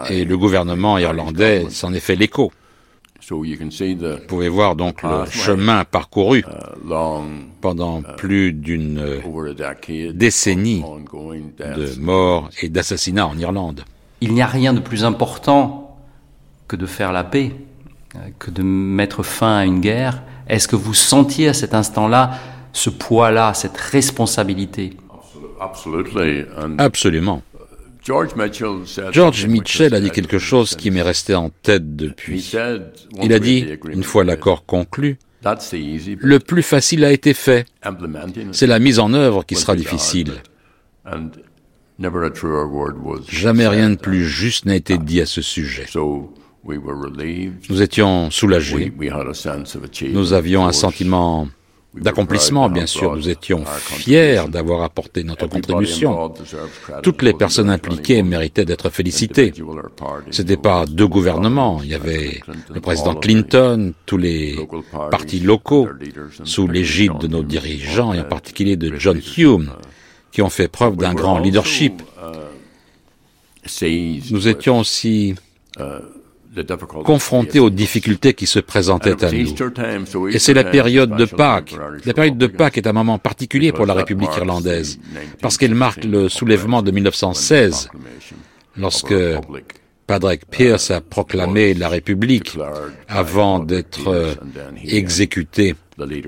et le gouvernement irlandais s'en est fait l'écho. Vous pouvez voir donc le chemin parcouru pendant plus d'une décennie de morts et d'assassinats en Irlande. Il n'y a rien de plus important que de faire la paix, que de mettre fin à une guerre. Est-ce que vous sentiez à cet instant-là ce poids-là, cette responsabilité Absolument. George Mitchell a dit quelque chose qui m'est resté en tête depuis. Il a dit, une fois l'accord conclu, le plus facile a été fait. C'est la mise en œuvre qui sera difficile. Jamais rien de plus juste n'a été dit à ce sujet. Nous étions soulagés. Nous avions un sentiment d'accomplissement, bien sûr. Nous étions fiers d'avoir apporté notre contribution. Toutes les personnes impliquées méritaient d'être félicitées. Ce n'était pas deux gouvernements. Il y avait le président Clinton, tous les partis locaux, sous l'égide de nos dirigeants, et en particulier de John Hume, qui ont fait preuve d'un grand leadership. Nous étions aussi confrontés aux difficultés qui se présentaient à nous. Et c'est la période de Pâques. La période de Pâques est un moment particulier pour la République irlandaise, parce qu'elle marque le soulèvement de 1916, lorsque Padraig Pearse a proclamé la République avant d'être exécuté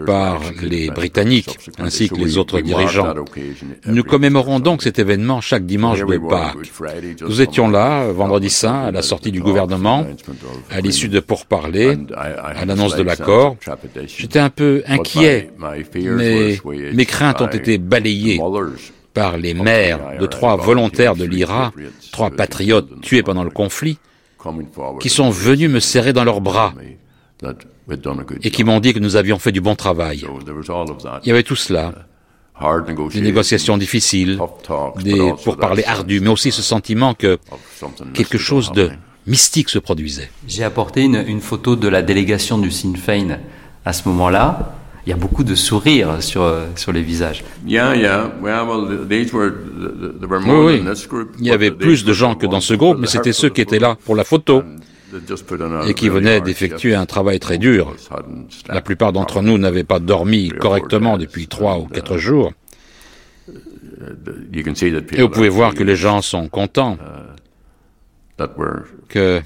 par les Britanniques ainsi que les autres dirigeants. Nous commémorons donc cet événement chaque dimanche de Pâques. Nous étions là, vendredi saint, à la sortie du gouvernement, à l'issue de pourparlers, à l'annonce de l'accord. J'étais un peu inquiet, mais mes craintes ont été balayées par les mères de trois volontaires de l'IRA, trois patriotes tués pendant le conflit, qui sont venus me serrer dans leurs bras et qui m'ont dit que nous avions fait du bon travail. Il y avait tout cela. Des négociations difficiles, des pourparlers ardus, mais aussi ce sentiment que quelque chose de mystique se produisait. J'ai apporté une, une, photo de la délégation du Sinn Féin à ce moment-là. Il y a beaucoup de sourires sur, sur les visages. Oui, oui. Il y avait plus de gens que dans ce groupe, mais c'était ceux qui étaient là pour la photo et qui venaient d'effectuer un travail très dur. La plupart d'entre nous n'avaient pas dormi correctement depuis trois ou quatre jours. Et vous pouvez voir que les gens sont contents que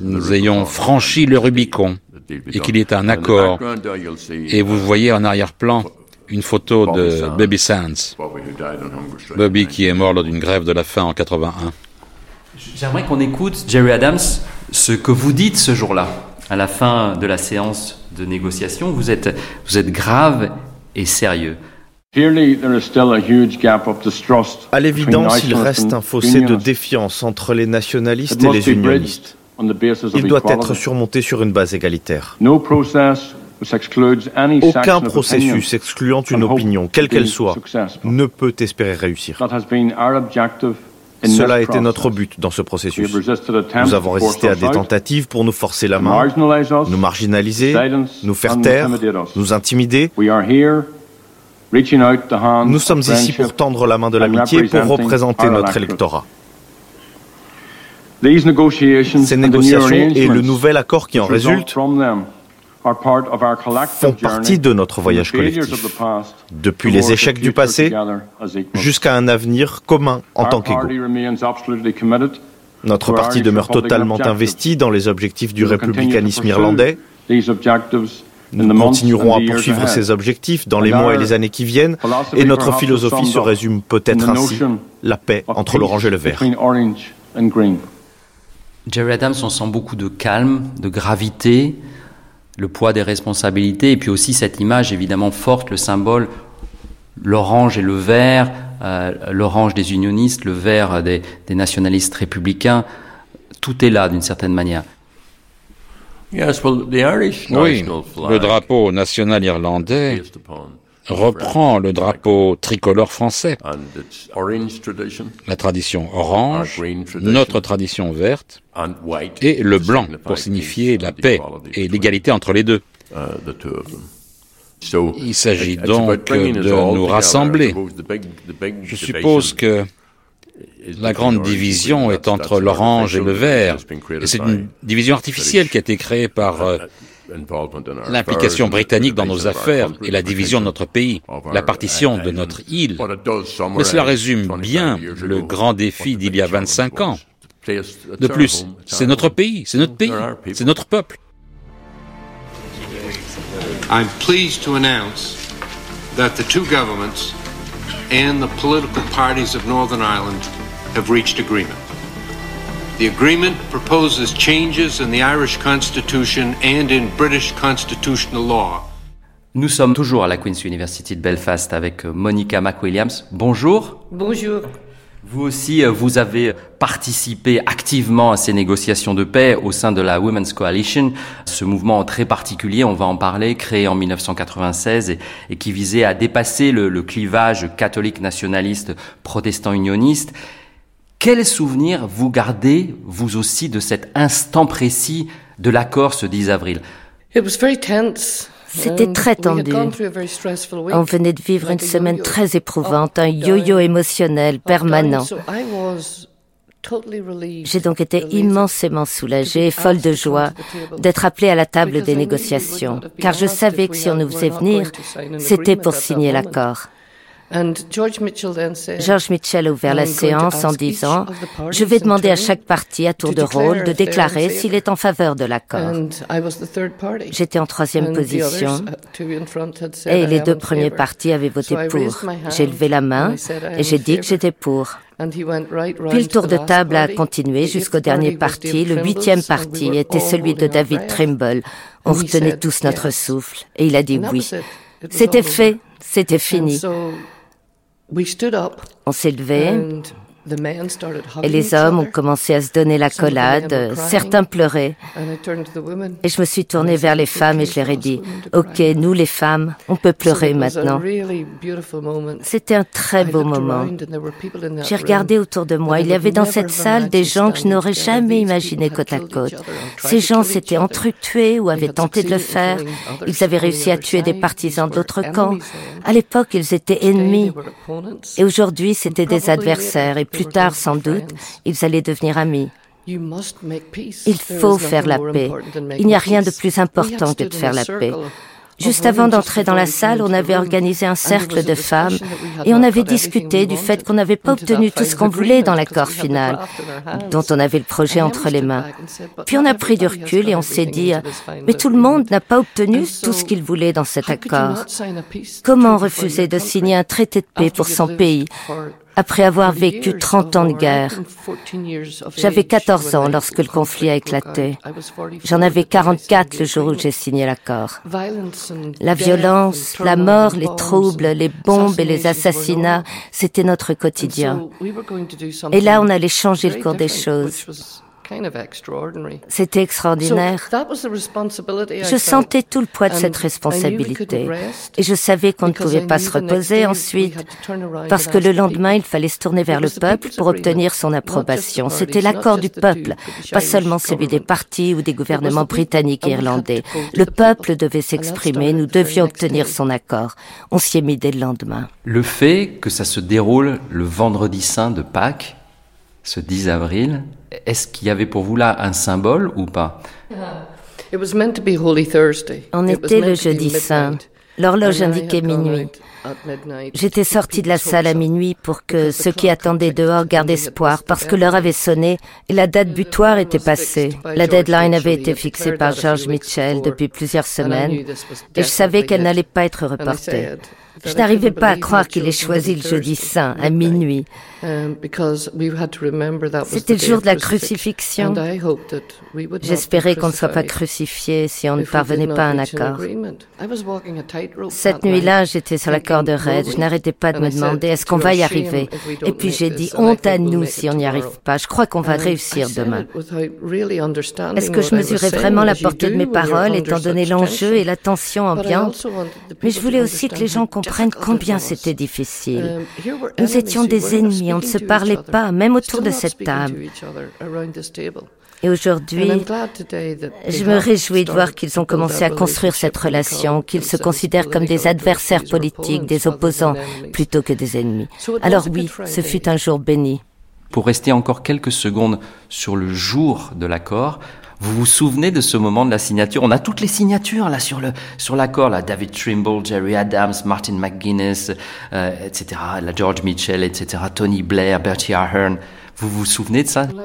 nous ayons franchi le Rubicon et qu'il y ait un accord. Et vous voyez en arrière-plan une photo de Bobby Sands, Bobby qui est mort lors d'une grève de la faim en 81. J'aimerais qu'on écoute, Jerry Adams, ce que vous dites ce jour-là, à la fin de la séance de négociation. Vous êtes, vous êtes grave et sérieux. À l'évidence, il reste un fossé de défiance entre les nationalistes et les unionistes. Il doit être surmonté sur une base égalitaire. Aucun processus excluant une opinion, quelle qu'elle soit, ne peut espérer réussir. Cela a été notre but dans ce processus. Nous avons résisté à des tentatives pour nous forcer la main, nous marginaliser, nous faire taire, nous intimider. Nous sommes ici pour tendre la main de l'amitié pour représenter notre électorat. Ces négociations et le nouvel accord qui en résulte font partie de notre voyage collectif, depuis les échecs du passé jusqu'à un avenir commun en tant qu'égaux. Notre parti demeure totalement investi dans les objectifs du républicanisme irlandais. Nous continuerons à poursuivre ces objectifs dans les mois et les années qui viennent, et notre philosophie se résume peut-être ainsi, la paix entre l'orange et le vert. Jerry Adams, on sent beaucoup de calme, de gravité, le poids des responsabilités, et puis aussi cette image évidemment forte, le symbole, l'orange et le vert, euh, l'orange des unionistes, le vert des, des, nationalistes républicains, tout est là d'une certaine manière. Oui, le drapeau national irlandais reprend le drapeau tricolore français, la tradition orange, notre tradition verte, et le blanc pour signifier la paix et l'égalité entre les deux. Il s'agit donc de nous rassembler. Je suppose que la grande division est entre l'orange et le vert, et c'est une division artificielle qui a été créée par euh, l'implication britannique dans nos affaires et la division de notre pays, la partition de notre île. Mais cela résume bien le grand défi d'il y a 25 ans. De plus, c'est notre pays, c'est notre pays, c'est notre peuple. I'm pleased to announce that the two governments and the political parties of Northern Ireland have reached agreement. The agreement proposes changes in the Irish Constitution and in British constitutional law. Nous sommes toujours à la Queen's University de Belfast avec Monica McWilliams. Bonjour. Bonjour. Vous aussi, euh, vous avez participé activement à ces négociations de paix au sein de la Women's Coalition, ce mouvement très particulier, on va en parler, créé en 1996 et, qui visait à dépasser le, le clivage catholique nationaliste protestant unioniste. Quel souvenir vous gardez, vous aussi, de cet instant précis de l'accord ce 10 avril? C'était très tendu. On venait de vivre une semaine très éprouvante, un yo-yo émotionnel permanent. J'ai donc été immensément soulagée et folle de joie d'être appelée à la table des négociations, car je savais que si on nous faisait venir, c'était pour signer l'accord. George Mitchell a ouvert la séance en disant Je vais demander à chaque parti à tour de rôle de déclarer s'il est en faveur de l'accord. J'étais en troisième position et les deux premiers partis avaient voté pour. J'ai levé la main et j'ai dit que j'étais pour. Puis le tour de table a continué jusqu'au dernier parti. Le huitième parti était celui de David Trimble. On retenait tous notre souffle et il a dit oui. C'était fait, c'était fini. We stood up, on s'est levé et les hommes ont commencé à se donner la collade. Certains pleuraient. Et je me suis tournée vers les femmes et je leur ai dit, OK, nous les femmes, on peut pleurer maintenant. C'était un très beau moment. J'ai regardé autour de moi. Il y avait dans cette salle des gens que je n'aurais jamais imaginé côte à côte. Ces gens s'étaient entretués ou avaient tenté de le faire. Ils avaient réussi à tuer des partisans de l'autre camp. À l'époque, ils étaient ennemis. Et aujourd'hui, c'était des adversaires. Et plus tard, sans doute, ils allaient devenir amis. Il faut faire la paix. Il n'y a rien de plus important que de faire la paix. Juste avant d'entrer dans la salle, on avait organisé un cercle de femmes et on avait discuté du fait qu'on n'avait pas obtenu tout ce qu'on voulait dans l'accord final, dont on avait le projet entre les mains. Puis on a pris du recul et on s'est dit, mais tout le monde n'a pas obtenu tout ce qu'il voulait dans cet accord. Comment refuser de signer un traité de paix pour son pays? Après avoir vécu 30 ans de guerre. J'avais 14 ans lorsque le conflit a éclaté. J'en avais 44 le jour où j'ai signé l'accord. La violence, la mort, les troubles, les bombes et les assassinats, c'était notre quotidien. Et là, on allait changer le cours des choses. C'était extraordinaire. Je sentais tout le poids de cette responsabilité et je savais qu'on ne pouvait pas se reposer ensuite parce que le lendemain, il fallait se tourner vers le peuple pour obtenir son approbation. C'était l'accord du peuple, pas seulement celui des partis ou des gouvernements britanniques et irlandais. Le peuple devait s'exprimer, nous devions obtenir son accord. On s'y est mis dès le lendemain. Le fait que ça se déroule le vendredi saint de Pâques, ce 10 avril, est-ce qu'il y avait pour vous là un symbole ou pas On était le jeudi saint. L'horloge indiquait minuit. J'étais sortie de la salle à minuit pour que ceux qui attendaient dehors gardent espoir parce que l'heure avait sonné et la date butoir était passée. La deadline avait été fixée par George Mitchell depuis plusieurs semaines et je savais qu'elle n'allait pas être reportée. Je n'arrivais pas à croire qu'il ait choisi le jeudi saint à minuit. Um, C'était le jour de la crucifixion. J'espérais qu'on ne soit pas crucifié si on ne parvenait pas à un accord. Cette nuit-là, j'étais sur la corde raide. Je n'arrêtais pas de me demander est-ce qu'on va y arriver? Et puis j'ai dit honte à nous si on n'y arrive pas. Je crois qu'on va réussir demain. Est-ce que je mesurais vraiment la portée de mes paroles étant donné l'enjeu et la tension ambiante? Mais je voulais aussi que les gens comprennent combien c'était difficile. Um, Nous étions des ennemis, on ne se parlait pas, même autour de cette table. Et aujourd'hui, je me réjouis de voir qu'ils ont commencé à construire cette relation, qu'ils se considèrent comme des adversaires politiques, des opposants, plutôt que des ennemis. Alors oui, ce fut un jour béni. Pour rester encore quelques secondes sur le jour de l'accord, vous vous souvenez de ce moment de la signature? On a toutes les signatures là sur le sur l'accord là, David Trimble, Jerry Adams, Martin McGuinness, euh, etc. La George Mitchell, etc. Tony Blair, Bertie Ahern. Vous vous souvenez de ça? Oh,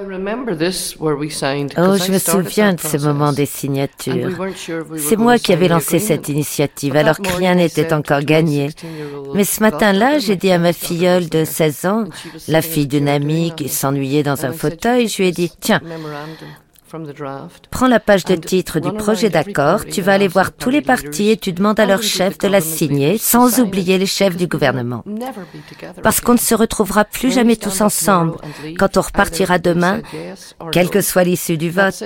je me souviens de ce moment des signatures. C'est moi qui avais lancé cette initiative, alors que rien n'était encore gagné. Mais ce matin-là, j'ai dit à ma filleule de 16 ans, la fille d'une amie qui s'ennuyait dans un fauteuil, je lui ai dit, tiens, Prends la page de titre du projet d'accord, tu vas aller voir tous les partis et tu demandes à leur chef de la signer, sans oublier les chefs du gouvernement. Parce qu'on ne se retrouvera plus jamais tous ensemble quand on repartira demain, quelle que soit l'issue du vote.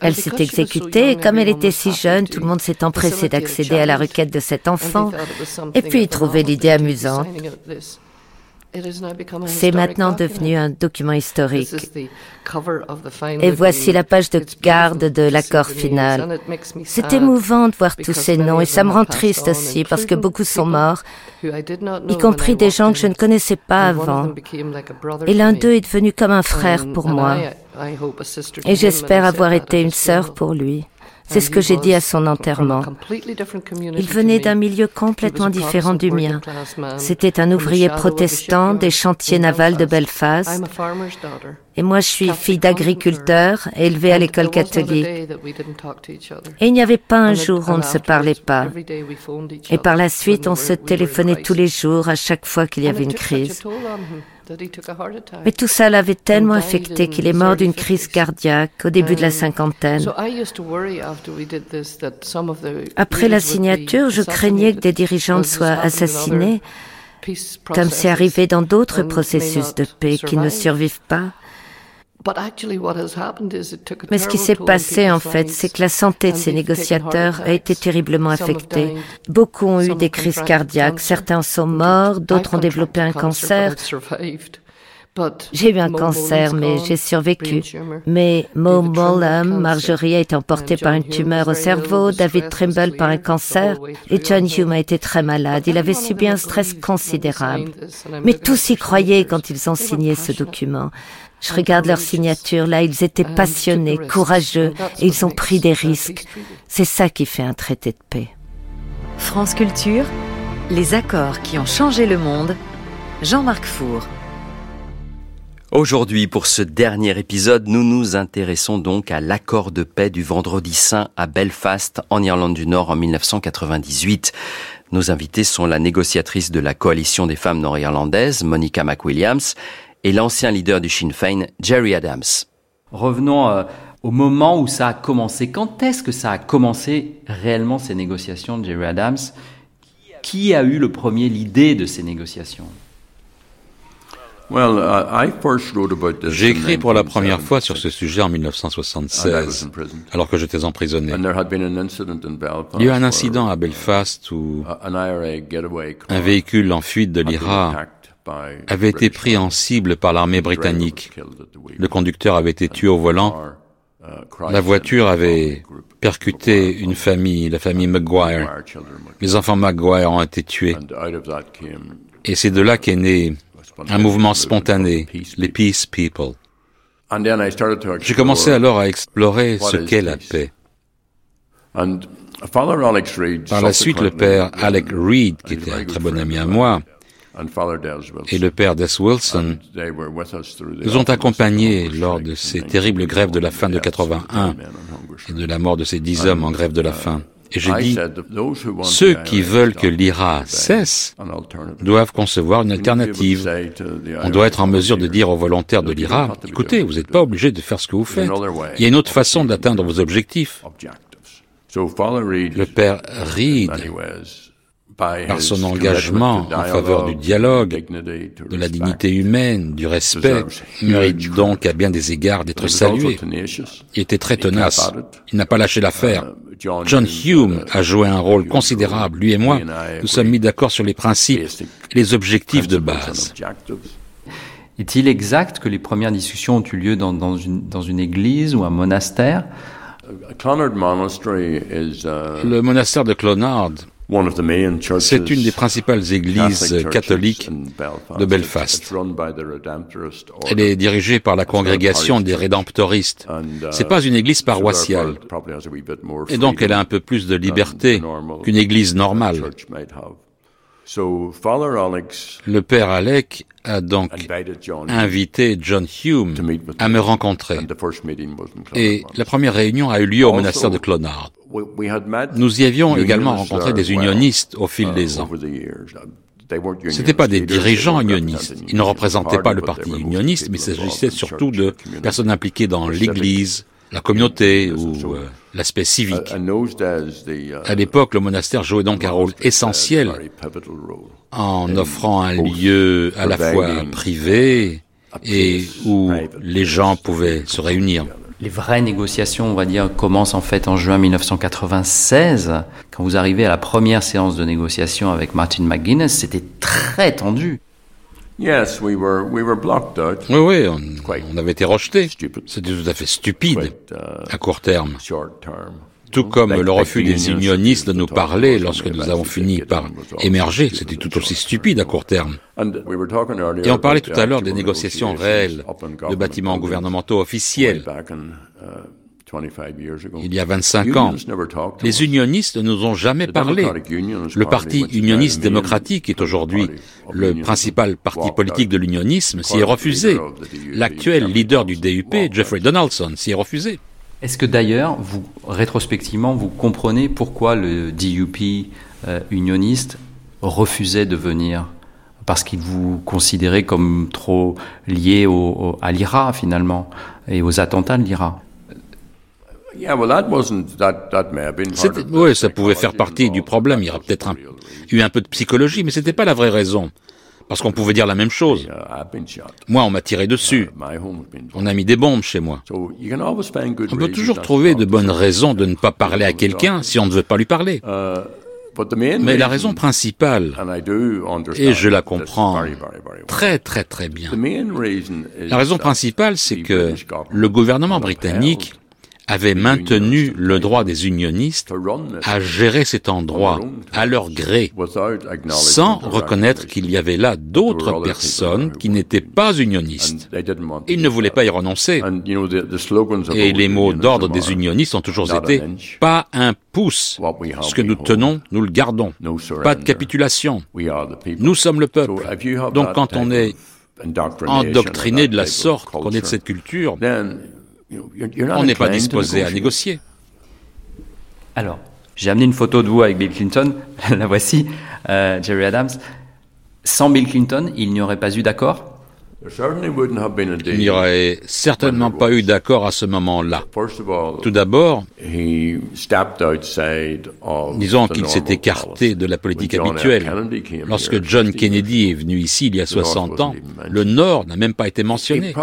Elle s'est exécutée et comme elle était si jeune, tout le monde s'est empressé d'accéder à la requête de cet enfant et puis trouver l'idée amusante. C'est maintenant devenu un document historique. Et voici la page de garde de l'accord final. C'est émouvant de voir tous ces noms et ça me rend triste aussi parce que beaucoup sont morts, y compris des gens que je ne connaissais pas avant. Et l'un d'eux est devenu comme un frère pour moi. Et j'espère avoir été une sœur pour lui. C'est ce que j'ai dit à son enterrement. Il venait d'un milieu complètement différent du mien. C'était un ouvrier protestant des chantiers navals de Belfast. Et moi, je suis fille d'agriculteur, élevée à l'école catholique. Et il n'y avait pas un jour où on ne se parlait pas. Et par la suite, on se téléphonait tous les jours à chaque fois qu'il y avait une crise. Mais tout ça l'avait tellement affecté qu'il est mort d'une crise cardiaque au début de la cinquantaine. Après la signature, je craignais que des dirigeants soient assassinés, comme c'est arrivé dans d'autres processus de paix qui ne survivent pas. Mais ce qui s'est passé, en fait, c'est que la santé de ces négociateurs a été terriblement affectée. Beaucoup ont eu des crises cardiaques, certains sont morts, d'autres ont développé un cancer. J'ai eu un cancer, mais j'ai survécu. Mais Mo Mulham, Marjorie a été emportée par une tumeur au cerveau, David Trimble par un cancer, et John Hume a été très malade. Il avait subi un stress considérable. Mais tous y croyaient quand ils ont signé ce document. Je regarde leur signature, là, ils étaient passionnés, courageux, et ils ont pris des risques. C'est ça qui fait un traité de paix. France Culture, les accords qui ont changé le monde, Jean-Marc Four. Aujourd'hui, pour ce dernier épisode, nous nous intéressons donc à l'accord de paix du Vendredi Saint à Belfast, en Irlande du Nord, en 1998. Nos invités sont la négociatrice de la coalition des femmes nord-irlandaises, Monica McWilliams, et l'ancien leader du Sinn Féin, Jerry Adams. Revenons euh, au moment où ça a commencé. Quand est-ce que ça a commencé réellement ces négociations, Jerry Adams? Qui a eu le premier l'idée de ces négociations? J'ai écrit pour la première fois sur ce sujet en 1976, alors que j'étais emprisonné. Il y a eu un incident à Belfast où un véhicule en fuite de l'IRA avait été pris en cible par l'armée britannique. Le conducteur avait été tué au volant. La voiture avait percuté une famille, la famille McGuire. Les enfants McGuire ont été tués. Et c'est de là qu'est né un mouvement spontané, les Peace People. J'ai commencé alors à explorer ce qu'est la paix. Par la suite, le père Alec Reed, qui était un très bon ami à moi, et le père Des Wilson nous ont accompagnés lors de ces terribles grèves de la faim de 81 et de la mort de ces dix hommes en grève de la faim. Et j'ai dit, ceux qui veulent que l'IRA cesse doivent concevoir une alternative. On doit être en mesure de dire aux volontaires de l'IRA, écoutez, vous n'êtes pas obligés de faire ce que vous faites. Il y a une autre façon d'atteindre vos objectifs. Le père Reed, par son engagement en faveur du dialogue, de la dignité humaine, du respect, mérite donc à bien des égards d'être salué. Il était très tenace. Il n'a pas lâché l'affaire. John Hume a joué un rôle considérable. Lui et moi, nous sommes mis d'accord sur les principes et les objectifs de base. Est-il exact que les premières discussions ont eu lieu dans, dans, une, dans une église ou un monastère? Le monastère de Clonard c'est une des principales églises catholiques de Belfast. Elle est dirigée par la congrégation des Rédemptoristes. uh, C'est pas une église paroissiale. Et donc elle a un peu plus de liberté qu'une église normale. Le père Alec a donc invité John Hume à me rencontrer. Et la première réunion a eu lieu au monastère de Clonard. Nous y avions également rencontré des unionistes au fil des ans. Ce n'étaient pas des dirigeants unionistes. Ils ne représentaient pas le parti unioniste, mais il s'agissait surtout de personnes impliquées dans l'Église, la communauté ou euh, l'aspect civique. À l'époque, le monastère jouait donc un rôle essentiel en offrant un lieu à la fois privé et où les gens pouvaient se réunir. Les vraies négociations, on va dire, commencent en fait en juin 1996. Quand vous arrivez à la première séance de négociation avec Martin McGuinness, c'était très tendu. Oui, oui, on, on avait été rejetés. C'était tout à fait stupide à court terme. Tout comme le refus des unionistes de nous parler lorsque nous avons fini par émerger, c'était tout aussi stupide à court terme. Et on parlait tout à l'heure des négociations réelles, de bâtiments gouvernementaux officiels. Il y a 25 ans, les unionistes ne nous ont jamais parlé. Le Parti unioniste démocratique est aujourd'hui le principal parti politique de l'unionisme, s'y est refusé. L'actuel leader du DUP, Jeffrey Donaldson, s'y est refusé. Est-ce que d'ailleurs, vous, rétrospectivement, vous comprenez pourquoi le DUP euh, unioniste refusait de venir? Parce qu'il vous considérait comme trop lié au, à l'IRA, finalement, et aux attentats de l'IRA oui, ça pouvait faire partie du problème. Il y aurait peut-être eu un peu de psychologie, mais c'était pas la vraie raison. Parce qu'on pouvait dire la même chose. Moi, on m'a tiré dessus. On a mis des bombes chez moi. On peut toujours trouver de bonnes raisons de ne pas parler à quelqu'un si on ne veut pas lui parler. Mais la raison principale, et je la comprends très très très bien, la raison principale, c'est que le gouvernement britannique avait maintenu le droit des unionistes à gérer cet endroit à leur gré, sans reconnaître qu'il y avait là d'autres personnes qui n'étaient pas unionistes. Ils ne voulaient pas y renoncer. Et les mots d'ordre des unionistes ont toujours été « pas un pouce. Ce que nous tenons, nous le gardons. Pas de capitulation. Nous sommes le peuple. » Donc quand on est endoctriné de la sorte, qu'on est de cette culture, on n'est pas disposé à négocier. Alors, j'ai amené une photo de vous avec Bill Clinton, la voici, euh, Jerry Adams. Sans Bill Clinton, il n'y aurait pas eu d'accord? Il n'y aurait certainement pas eu d'accord à ce moment-là. Tout d'abord, disons qu'il s'est écarté de la politique habituelle. Lorsque John Kennedy est venu ici il y a 60 ans, le Nord n'a même pas été mentionné.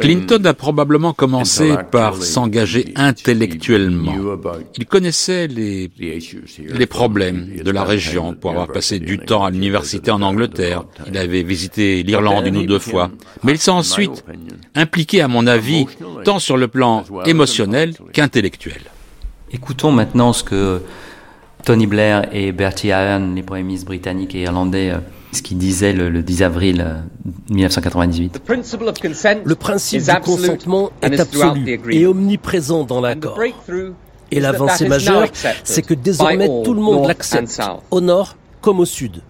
Clinton a probablement commencé par s'engager intellectuellement. Il connaissait les, les problèmes de la région pour avoir passé du temps à l'université en Angleterre. Il avait visité l'Irlande ou deux fois. Mais il s'est ensuite impliqué, à mon avis, tant sur le plan émotionnel qu'intellectuel. Écoutons maintenant ce que Tony Blair et Bertie Ahern, les premiers ministres britanniques et irlandais, ce qu'ils disaient le, 10 avril 1998. Euh, le principe du consentement est absolu et omniprésent dans l'accord. Et l'avancée majeure, c'est que désormais tout le monde l'accepte, au nord comme au sud.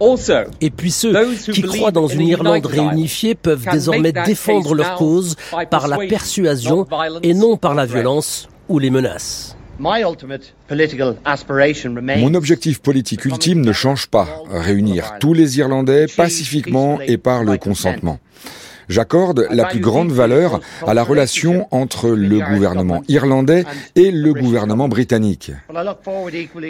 Et puis ceux qui croient dans une Irlande réunifiée peuvent désormais défendre leur cause par la persuasion et non par la violence ou les menaces. Mon objectif politique ultime ne change pas, réunir tous les Irlandais pacifiquement et par le consentement. J'accorde la plus grande valeur à la relation entre le gouvernement irlandais et le gouvernement britannique.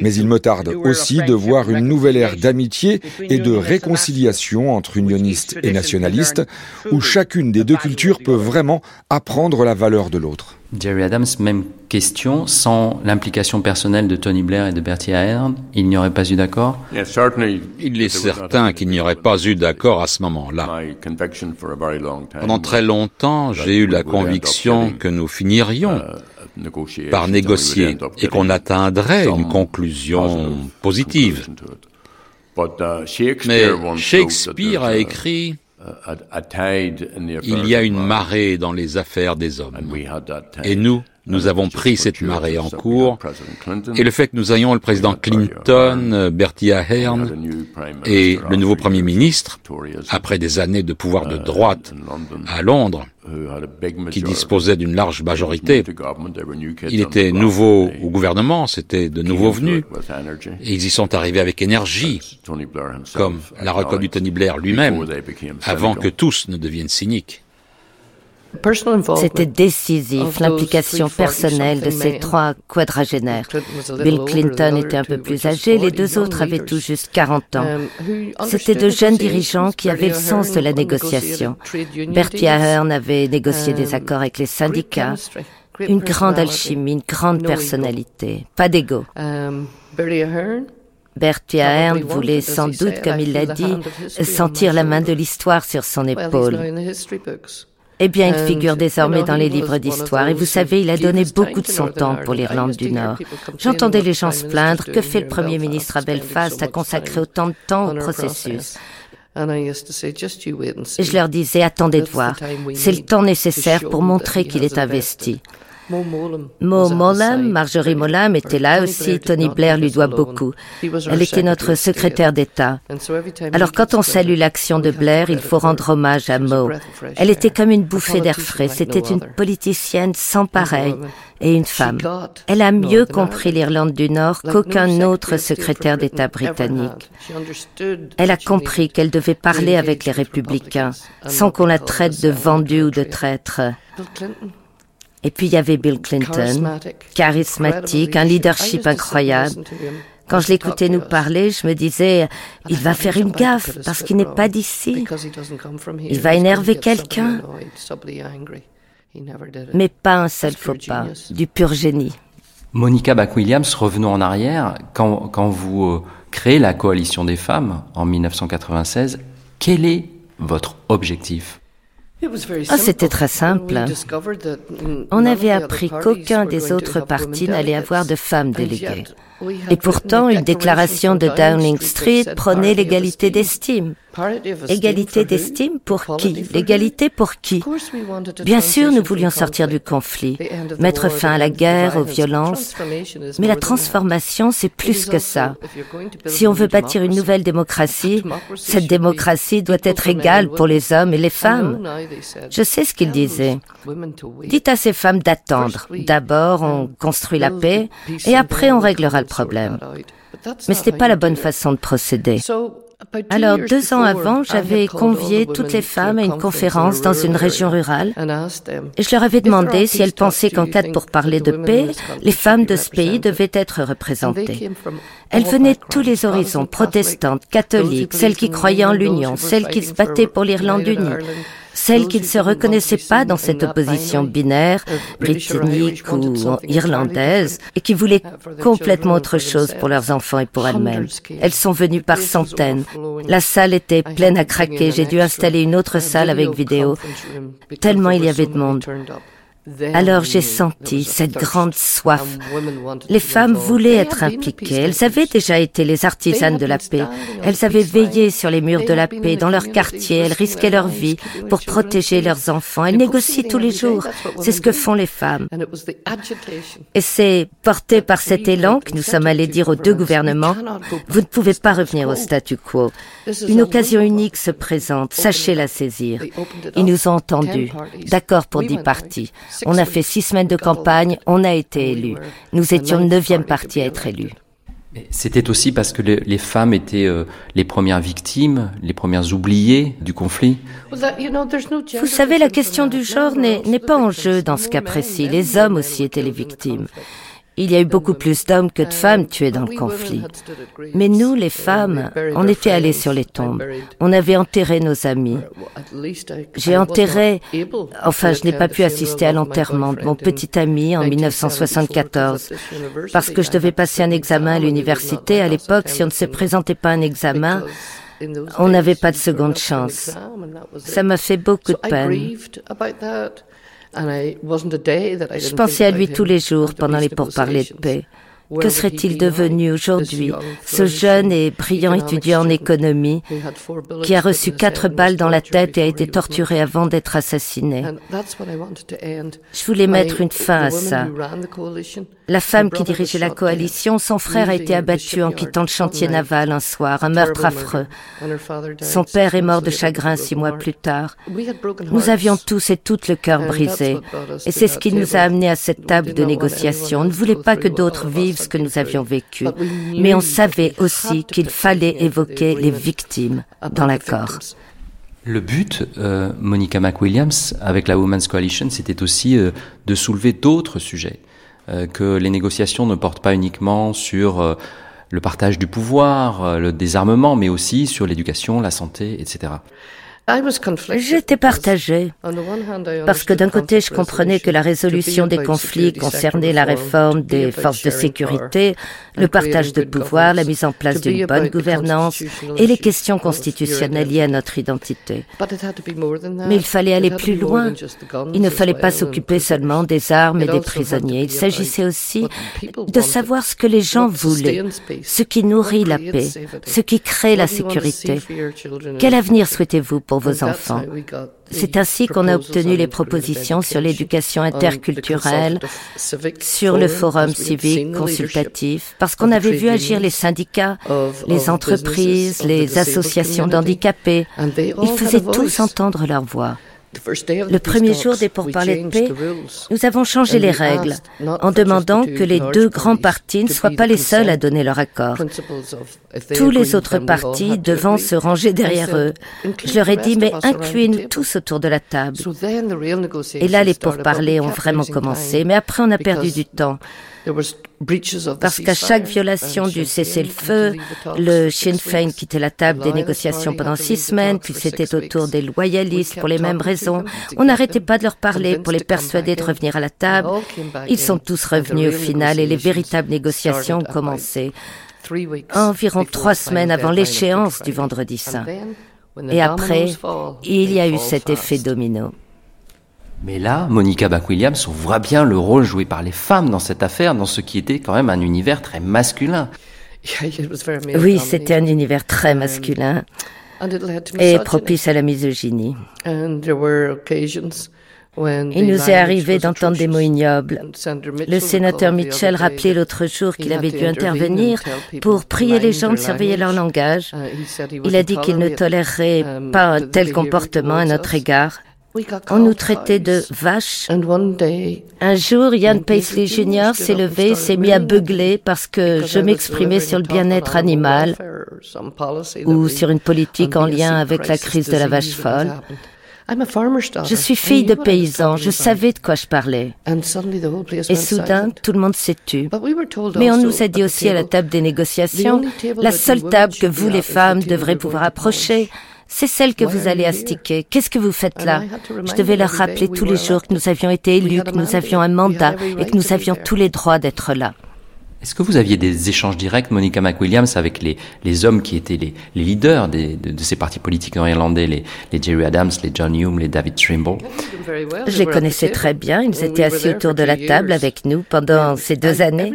Mais il me tarde aussi de voir une nouvelle ère d'amitié et de réconciliation entre unionistes et nationalistes, où chacune des deux cultures peut vraiment apprendre la valeur de l'autre. Jerry Adams, même question, sans l'implication personnelle de Tony Blair et de Bertie Ahern, il n'y aurait pas eu d'accord? Il est certain qu'il n'y aurait pas eu d'accord à ce moment-là. Pendant très longtemps, j'ai eu la conviction que nous finirions uh, par négocier et qu'on atteindrait une conclusion positive. Uh, Mais Shakespeare a écrit il y a une marée dans les affaires des hommes. Et nous, nous avons pris cette marée en cours. Et le fait que nous ayons le président Clinton, uh, Bertie Ahern et le nouveau Premier ministre, après des années de pouvoir de uh, droite à Londres, qui disposait d'une large majorité, il était nouveau au gouvernement, c'était de nouveaux venus, et ils y sont arrivés avec énergie, comme l'a reconnu Tony Blair lui-même, avant que tous ne deviennent cyniques. C'était décisif, l'implication personnelle de ces trois quadragénaires. Bill Clinton était un peu plus âgé, les deux autres avaient tout juste 40 ans. Um, C'étaient de jeunes dirigeants qui avaient le sens de la négociation. Bertie Ahern avait négocié des um, accords avec les syndicats. Une grande alchimie, une grande personnalité, pas d'ego. Um, Bertie Ahern voulait sans doute, comme il l'a dit, sentir la main de l'histoire sur son épaule. Eh bien, il euh, figure désormais dans les livres d'histoire. Et vous savez, il a donné beaucoup de son temps pour l'Irlande du Nord. J'entendais les gens se plaindre. Que fait le Premier ministre à Belfast à consacrer autant de temps au processus? Et je leur disais, attendez de voir. C'est le temps nécessaire pour montrer qu'il est investi. Mo Molam, Marjorie Molam était là aussi. Tony Blair lui doit beaucoup. Elle était notre secrétaire d'État. Alors quand on salue l'action de Blair, il faut rendre hommage à Mo. Elle était comme une bouffée d'air frais. C'était une politicienne sans pareil et une femme. Elle a mieux compris l'Irlande du Nord qu'aucun autre secrétaire d'État britannique. Elle a compris qu'elle devait parler avec les républicains sans qu'on la traite de vendue ou de traître. Et puis il y avait Bill Clinton, charismatique, un leadership incroyable. Quand je l'écoutais nous parler, je me disais, il va faire une gaffe parce qu'il n'est pas d'ici. Il va énerver quelqu'un. Mais pas un seul faux pas, du pur génie. Monica Back-Williams, revenons en arrière. Quand, quand vous euh, créez la coalition des femmes en 1996, quel est votre objectif? Ah, c'était très simple. On avait appris qu'aucun des autres partis n'allait avoir de femmes déléguées. Et pourtant, une déclaration de Downing Street prenait l'égalité d'estime. Égalité d'estime pour qui? L'égalité pour qui? Bien sûr, nous voulions sortir du conflit, mettre fin à la guerre, aux violences, mais la transformation, c'est plus que ça. Si on veut bâtir une nouvelle démocratie, cette démocratie doit être égale pour les hommes et les femmes. Je sais ce qu'ils disaient. Dites à ces femmes d'attendre. D'abord, on construit la paix et après, on réglera le problème. Mais ce n'était pas la bonne façon de procéder. Alors, deux ans avant, j'avais convié toutes les femmes à une conférence dans une région rurale et je leur avais demandé si elles pensaient qu'en cas de pourparlers de paix, les femmes de ce pays devaient être représentées. Elles venaient de tous les horizons, protestantes, catholiques, celles qui croyaient en l'Union, celles qui se battaient pour l'Irlande unie, celles qui ne se reconnaissaient pas dans cette opposition binaire, britannique ou irlandaise, et qui voulaient complètement autre chose pour leurs enfants et pour elles-mêmes. Elles sont venues par centaines. La salle était pleine à craquer. J'ai dû installer une autre salle avec vidéo, tellement il y avait de monde. Alors j'ai senti cette grande soif. Les femmes voulaient être impliquées. Elles avaient déjà été les artisanes de la paix. Elles avaient veillé sur les murs de la paix dans leur quartier. Elles risquaient leur vie pour protéger leurs enfants. Elles négocient tous les jours. C'est ce que font les femmes. Et c'est porté par cet élan que nous sommes allés dire aux deux gouvernements, vous ne pouvez pas revenir au statu quo. Une occasion unique se présente. Sachez la saisir. Ils nous ont entendus. D'accord pour dix partis. On a fait six semaines de campagne, on a été élus. Nous étions neuvième parti à être élus. C'était aussi parce que les femmes étaient euh, les premières victimes, les premières oubliées du conflit. Vous savez, la question du genre n'est pas en jeu dans ce cas précis. Les hommes aussi étaient les victimes. Il y a eu beaucoup plus d'hommes que de femmes tués dans le conflit. Mais nous, les femmes, on était allés sur les tombes. On avait enterré nos amis. J'ai enterré, enfin, je n'ai pas pu assister à l'enterrement de mon petit ami en 1974 parce que je devais passer un examen à l'université. À l'époque, si on ne se présentait pas un examen, on n'avait pas de seconde chance. Ça m'a fait beaucoup de peine. Je pensais à lui tous les jours pendant les pourparlers de paix. Que serait-il devenu aujourd'hui, ce jeune et brillant étudiant en économie qui a reçu quatre balles dans la tête et a été torturé avant d'être assassiné Je voulais mettre une fin à ça. La femme qui dirigeait la coalition, son frère a été abattu en quittant le chantier naval un soir, un meurtre affreux. Son père est mort de chagrin six mois plus tard. Nous avions tous et toutes le cœur brisé. Et c'est ce qui nous a amenés à cette table de négociation. On ne voulait pas que d'autres vivent ce que nous avions vécu. Mais on savait aussi qu'il fallait évoquer les victimes dans l'accord. Le but, euh, Monica McWilliams, avec la Women's Coalition, c'était aussi euh, de soulever d'autres sujets. Euh, que les négociations ne portent pas uniquement sur euh, le partage du pouvoir, le désarmement, mais aussi sur l'éducation, la santé, etc. J'étais partagée. Parce que d'un côté, je comprenais que la résolution des conflits concernait la réforme des forces de sécurité, le partage de pouvoir, la mise en place d'une bonne gouvernance et les questions constitutionnelles liées à notre identité. Mais il fallait aller plus loin. Il ne fallait pas s'occuper seulement des armes et des prisonniers. Il s'agissait aussi de savoir ce que les gens voulaient, ce qui nourrit la paix, ce qui crée la sécurité. Quel avenir souhaitez-vous pour vos enfants. C'est ainsi qu'on a obtenu les propositions sur l'éducation interculturelle, sur le forum civique consultatif, parce qu'on avait vu agir les syndicats, les entreprises, les associations d'handicapés. Ils faisaient tous entendre leur voix. Le premier jour des pourparlers de paix, nous avons changé les règles en demandant que les deux grands partis ne soient pas les seuls à donner leur accord. Tous les autres partis devant se ranger derrière eux. Je leur ai dit, mais incluez-nous tous autour de la table. Et là, les pourparlers ont vraiment commencé, mais après, on a perdu du temps. Parce qu'à chaque violation du cessez-le-feu, le Sinn Féin quittait la table des négociations pendant six semaines, puis c'était au tour des loyalistes pour les mêmes raisons. On n'arrêtait pas de leur parler pour les persuader de revenir à la table. Ils sont tous revenus au final et les véritables négociations ont commencé environ trois semaines avant l'échéance du vendredi saint. Et après, il y a eu cet effet domino. Mais là, Monica Buck-Williams, on voit bien le rôle joué par les femmes dans cette affaire, dans ce qui était quand même un univers très masculin. Oui, c'était un univers très masculin et propice à la misogynie. Il nous est arrivé d'entendre des mots ignobles. Le sénateur Mitchell rappelait l'autre jour qu'il avait dû intervenir pour prier les gens de surveiller leur langage. Il a dit qu'il ne tolérerait pas un tel comportement à notre égard. On nous traitait de vaches. Un jour, Ian Paisley Jr. s'est levé, s'est mis à beugler parce que je m'exprimais sur le bien-être animal ou sur une politique en lien avec la crise de la vache folle. Je suis fille de paysan, je savais de quoi je parlais. Et soudain, tout le monde s'est tu. Mais on nous a dit aussi à la table des négociations, la seule table que vous, les femmes, devrez pouvoir approcher, c'est celle que vous allez astiquer. Qu'est-ce que vous faites là Je devais leur rappeler tous les jours que nous avions été élus, que nous avions un mandat et que nous avions tous les droits d'être là. Est-ce que vous aviez des échanges directs, Monica McWilliams, avec les, les hommes qui étaient les, les leaders des, de, de, ces partis politiques irlandais, les, les Jerry Adams, les John Hume, les David Trimble? Je les connaissais très bien. Ils étaient assis autour de la table avec nous pendant ces deux années.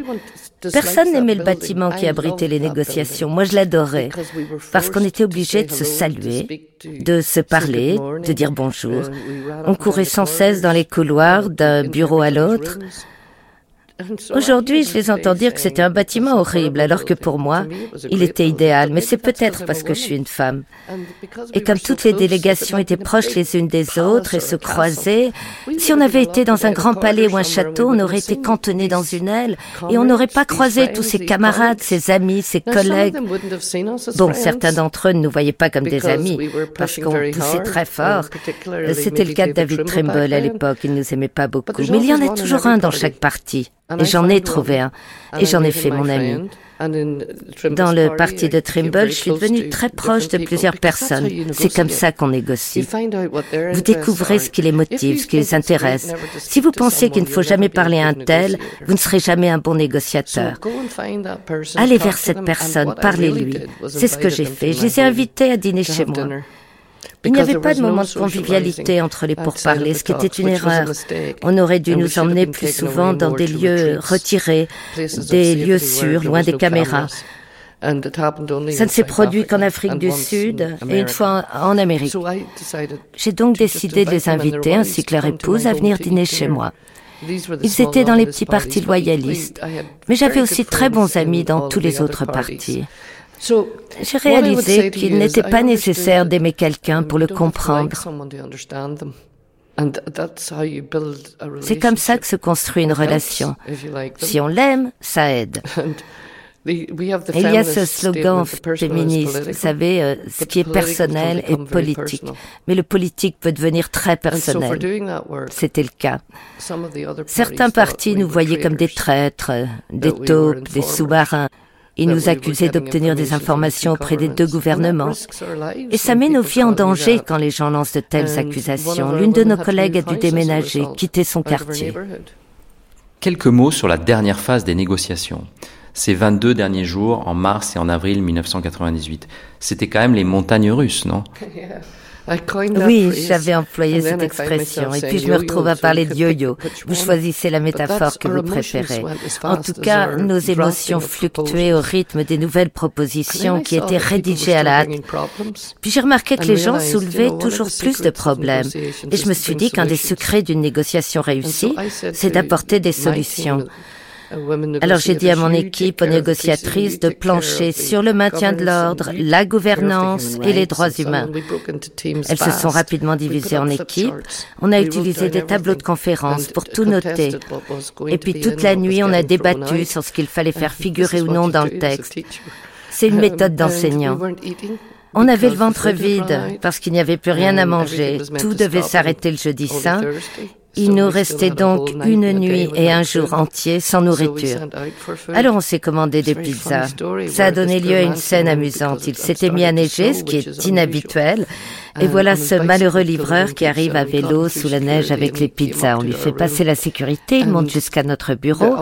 Personne n'aimait le bâtiment qui abritait les négociations. Moi, je l'adorais parce qu'on était obligé de se saluer, de se parler, de dire bonjour. On courait sans cesse dans les couloirs d'un bureau à l'autre. Aujourd'hui, je les entends dire que c'était un bâtiment horrible, alors que pour moi, il était idéal. Mais c'est peut-être parce que je suis une femme. Et comme toutes les délégations étaient proches les unes des autres et se croisaient, si on avait été dans un grand palais ou un château, on aurait été cantonné dans une aile et on n'aurait pas croisé tous ses camarades, ses amis, ses collègues. Bon, certains d'entre eux ne nous voyaient pas comme des amis parce qu'on poussait très fort. C'était le cas de David Trimble à l'époque. Il nous aimait pas beaucoup. Mais il y en a toujours un dans chaque parti. Et j'en ai trouvé un. Et j'en ai fait mon ami. Dans le parti de Trimble, je suis devenue très proche de plusieurs personnes. C'est comme ça qu'on négocie. Vous découvrez ce qui les motive, ce qui les intéresse. Si vous pensez qu'il ne faut jamais parler à un tel, vous ne serez jamais un bon négociateur. Allez vers cette personne, parlez-lui. C'est ce que j'ai fait. Je les ai invités à dîner chez moi. Il n'y avait pas de moment de convivialité entre les pourparlers, ce qui était une erreur. On aurait dû nous emmener plus souvent dans des lieux retirés, des lieux sûrs, loin des caméras. Ça ne s'est produit qu'en Afrique du Sud et une fois en Amérique. J'ai donc décidé de les inviter, ainsi que leur épouse, à venir dîner chez moi. Ils étaient dans les petits partis loyalistes, mais j'avais aussi très bons amis dans tous les autres partis. J'ai réalisé qu'il n'était pas nécessaire d'aimer quelqu'un pour le comprendre. C'est comme ça que se construit une relation. Si on l'aime, ça aide. Et il y a ce slogan féministe, vous savez, euh, ce qui est personnel est politique. Mais le politique peut devenir très personnel. C'était le cas. Certains partis nous voyaient comme des traîtres, des taupes, des sous-marins. Ils nous accusaient d'obtenir des informations auprès des deux gouvernements. Et ça met nos vies en danger quand les gens lancent de telles accusations. L'une de nos collègues a dû déménager, quitter son quartier. Quelques mots sur la dernière phase des négociations. Ces 22 derniers jours, en mars et en avril 1998. C'était quand même les montagnes russes, non? oui, j'avais employé cette expression. Et puis je me retrouve à parler de yo-yo. Vous choisissez la métaphore que vous préférez. En tout cas, nos émotions fluctuaient au rythme des nouvelles propositions qui étaient rédigées à la hâte. Puis j'ai remarqué que les gens soulevaient toujours plus de problèmes. Et je me suis dit qu'un des secrets d'une négociation réussie, c'est d'apporter des solutions. Alors j'ai dit à mon équipe, aux négociatrices, de plancher sur le maintien de l'ordre, la gouvernance et les droits humains. Elles se sont rapidement divisées en équipes. On a utilisé des tableaux de conférence pour tout noter. Et puis toute la nuit, on a débattu sur ce qu'il fallait faire figurer ou non dans le texte. C'est une méthode d'enseignant. On avait le ventre vide parce qu'il n'y avait plus rien à manger. Tout devait s'arrêter le jeudi saint il nous restait donc une nuit et un jour entier sans nourriture. Alors on s'est commandé des pizzas. Ça a donné lieu à une scène amusante. Il s'était mis à neiger, ce qui est inhabituel. Et voilà ce malheureux livreur qui arrive à vélo sous la neige avec les pizzas. On lui fait passer la sécurité, il monte jusqu'à notre bureau.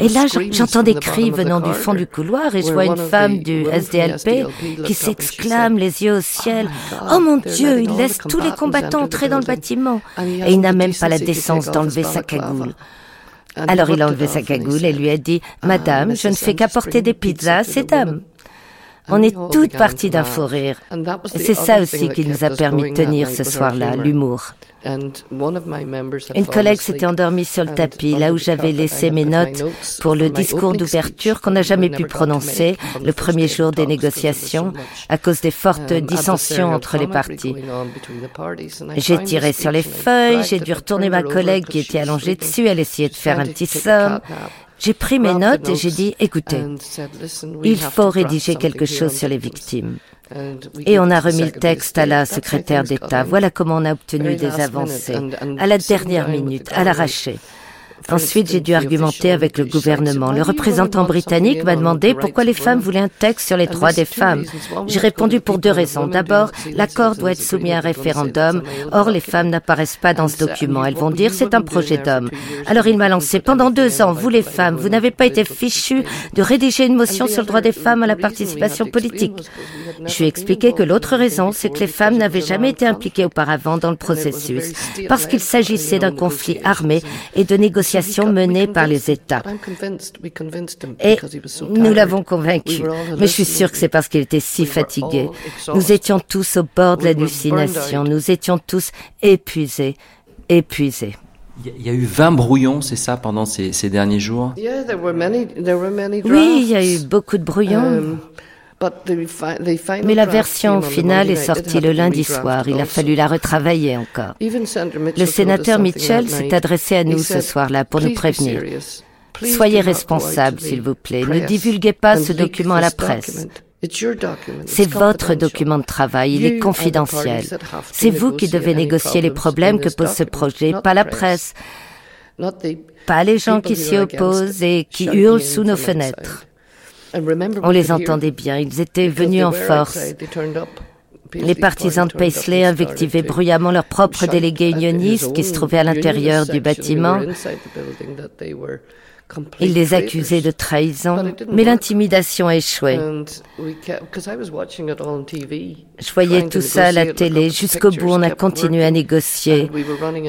Et là, j'entends des cris venant du fond du couloir et je vois une femme du SDLP qui s'exclame les yeux au ciel. Oh mon Dieu, il laisse tous les combattants entrer dans le bâtiment. Et il n'a même pas la décence d'enlever sa cagoule. Alors il a enlevé sa cagoule et lui a dit, Madame, je ne fais qu'apporter des pizzas à ces dames. On est toutes parties d'un fou rire. C'est ça aussi qui nous a permis de tenir ce soir-là, l'humour. Une collègue s'était endormie sur le tapis, là où j'avais laissé mes notes pour le discours d'ouverture qu'on n'a jamais pu prononcer le premier jour des négociations à cause des fortes dissensions entre les partis. J'ai tiré sur les feuilles, j'ai dû retourner ma collègue qui était allongée dessus, elle essayait de faire un petit somme. J'ai pris mes notes et j'ai dit, écoutez, il faut rédiger quelque chose sur les victimes. Et on a remis le texte à la secrétaire d'État. Voilà comment on a obtenu des avancées, à la dernière minute, à l'arraché. Ensuite, j'ai dû argumenter avec le gouvernement. Le représentant britannique m'a demandé pourquoi les femmes voulaient un texte sur les droits des femmes. J'ai répondu pour deux raisons. D'abord, l'accord doit être soumis à un référendum. Or, les femmes n'apparaissent pas dans ce document. Elles vont dire c'est un projet d'homme. Alors il m'a lancé pendant deux ans, vous les femmes, vous n'avez pas été fichues de rédiger une motion sur le droit des femmes à la participation politique. Je lui ai expliqué que l'autre raison, c'est que les femmes n'avaient jamais été impliquées auparavant dans le processus, parce qu'il s'agissait d'un conflit armé et de négociations menée par les États. Et nous l'avons convaincu. Mais je suis sûre que c'est parce qu'il était si fatigué. Nous étions tous au bord de l'hallucination. Nous étions tous épuisés, épuisés. Il y a eu 20 brouillons, c'est ça, pendant ces, ces, derniers jours? Oui, il y a eu beaucoup de brouillons. Mais la version finale est sortie le lundi soir. Il a fallu la retravailler encore. Le sénateur Mitchell s'est adressé à nous ce soir-là pour nous prévenir. Soyez responsables, s'il vous plaît. Ne divulguez pas ce document à la presse. C'est votre document de travail, il est confidentiel. C'est vous qui devez négocier les problèmes que pose ce projet, pas la presse, pas les gens qui s'y opposent et qui hurlent sous nos fenêtres. On les entendait bien, ils étaient venus en force. Les partisans de Paisley invectivaient bruyamment leurs propres délégués unionistes qui se trouvaient à l'intérieur du bâtiment. Il les accusait de trahison, mais l'intimidation a échoué. Je voyais tout ça à la télé. Jusqu'au bout, on a continué à négocier.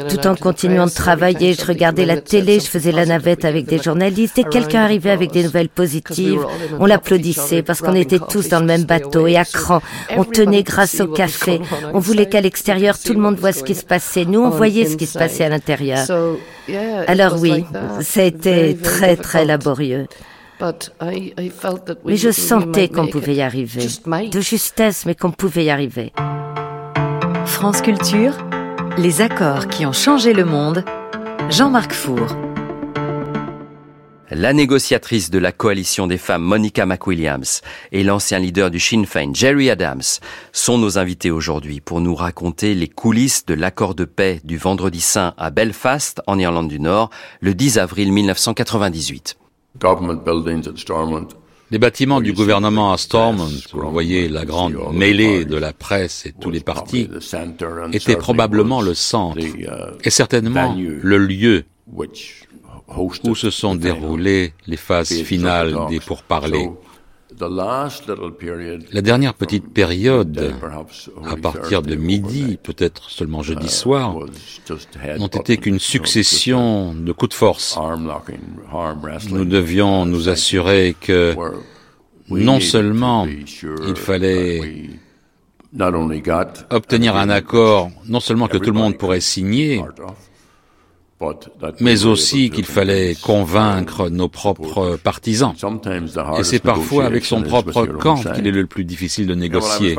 Tout en continuant de travailler, je regardais la télé, je faisais la navette avec des journalistes. et quelqu'un arrivait avec des nouvelles positives, on l'applaudissait parce qu'on était tous dans le même bateau et à cran. On tenait grâce au café. On voulait qu'à l'extérieur, tout le monde voit ce qui se passait. Nous, on voyait ce qui se passait à l'intérieur. Alors oui, ça a été très très laborieux. Mais je sentais qu'on pouvait y arriver. De justesse, mais qu'on pouvait y arriver. France Culture, les accords qui ont changé le monde. Jean-Marc Four. La négociatrice de la coalition des femmes, Monica McWilliams, et l'ancien leader du Sinn Féin, Jerry Adams, sont nos invités aujourd'hui pour nous raconter les coulisses de l'accord de paix du Vendredi Saint à Belfast, en Irlande du Nord, le 10 avril 1998. Les bâtiments du gouvernement à Stormont, où on voyait la grande mêlée de la presse et tous les partis, étaient probablement le centre uh, et certainement le lieu où se sont déroulées les phases finales des pourparlers. La dernière petite période, à partir de midi, peut-être seulement jeudi uh, soir, n'ont été qu'une succession de coups de force. Nous devions nous assurer que non seulement il fallait obtenir un accord, non seulement que tout le monde pourrait signer, mais aussi qu'il fallait convaincre nos propres partisans. Et c'est parfois avec son propre camp qu'il est le plus difficile de négocier.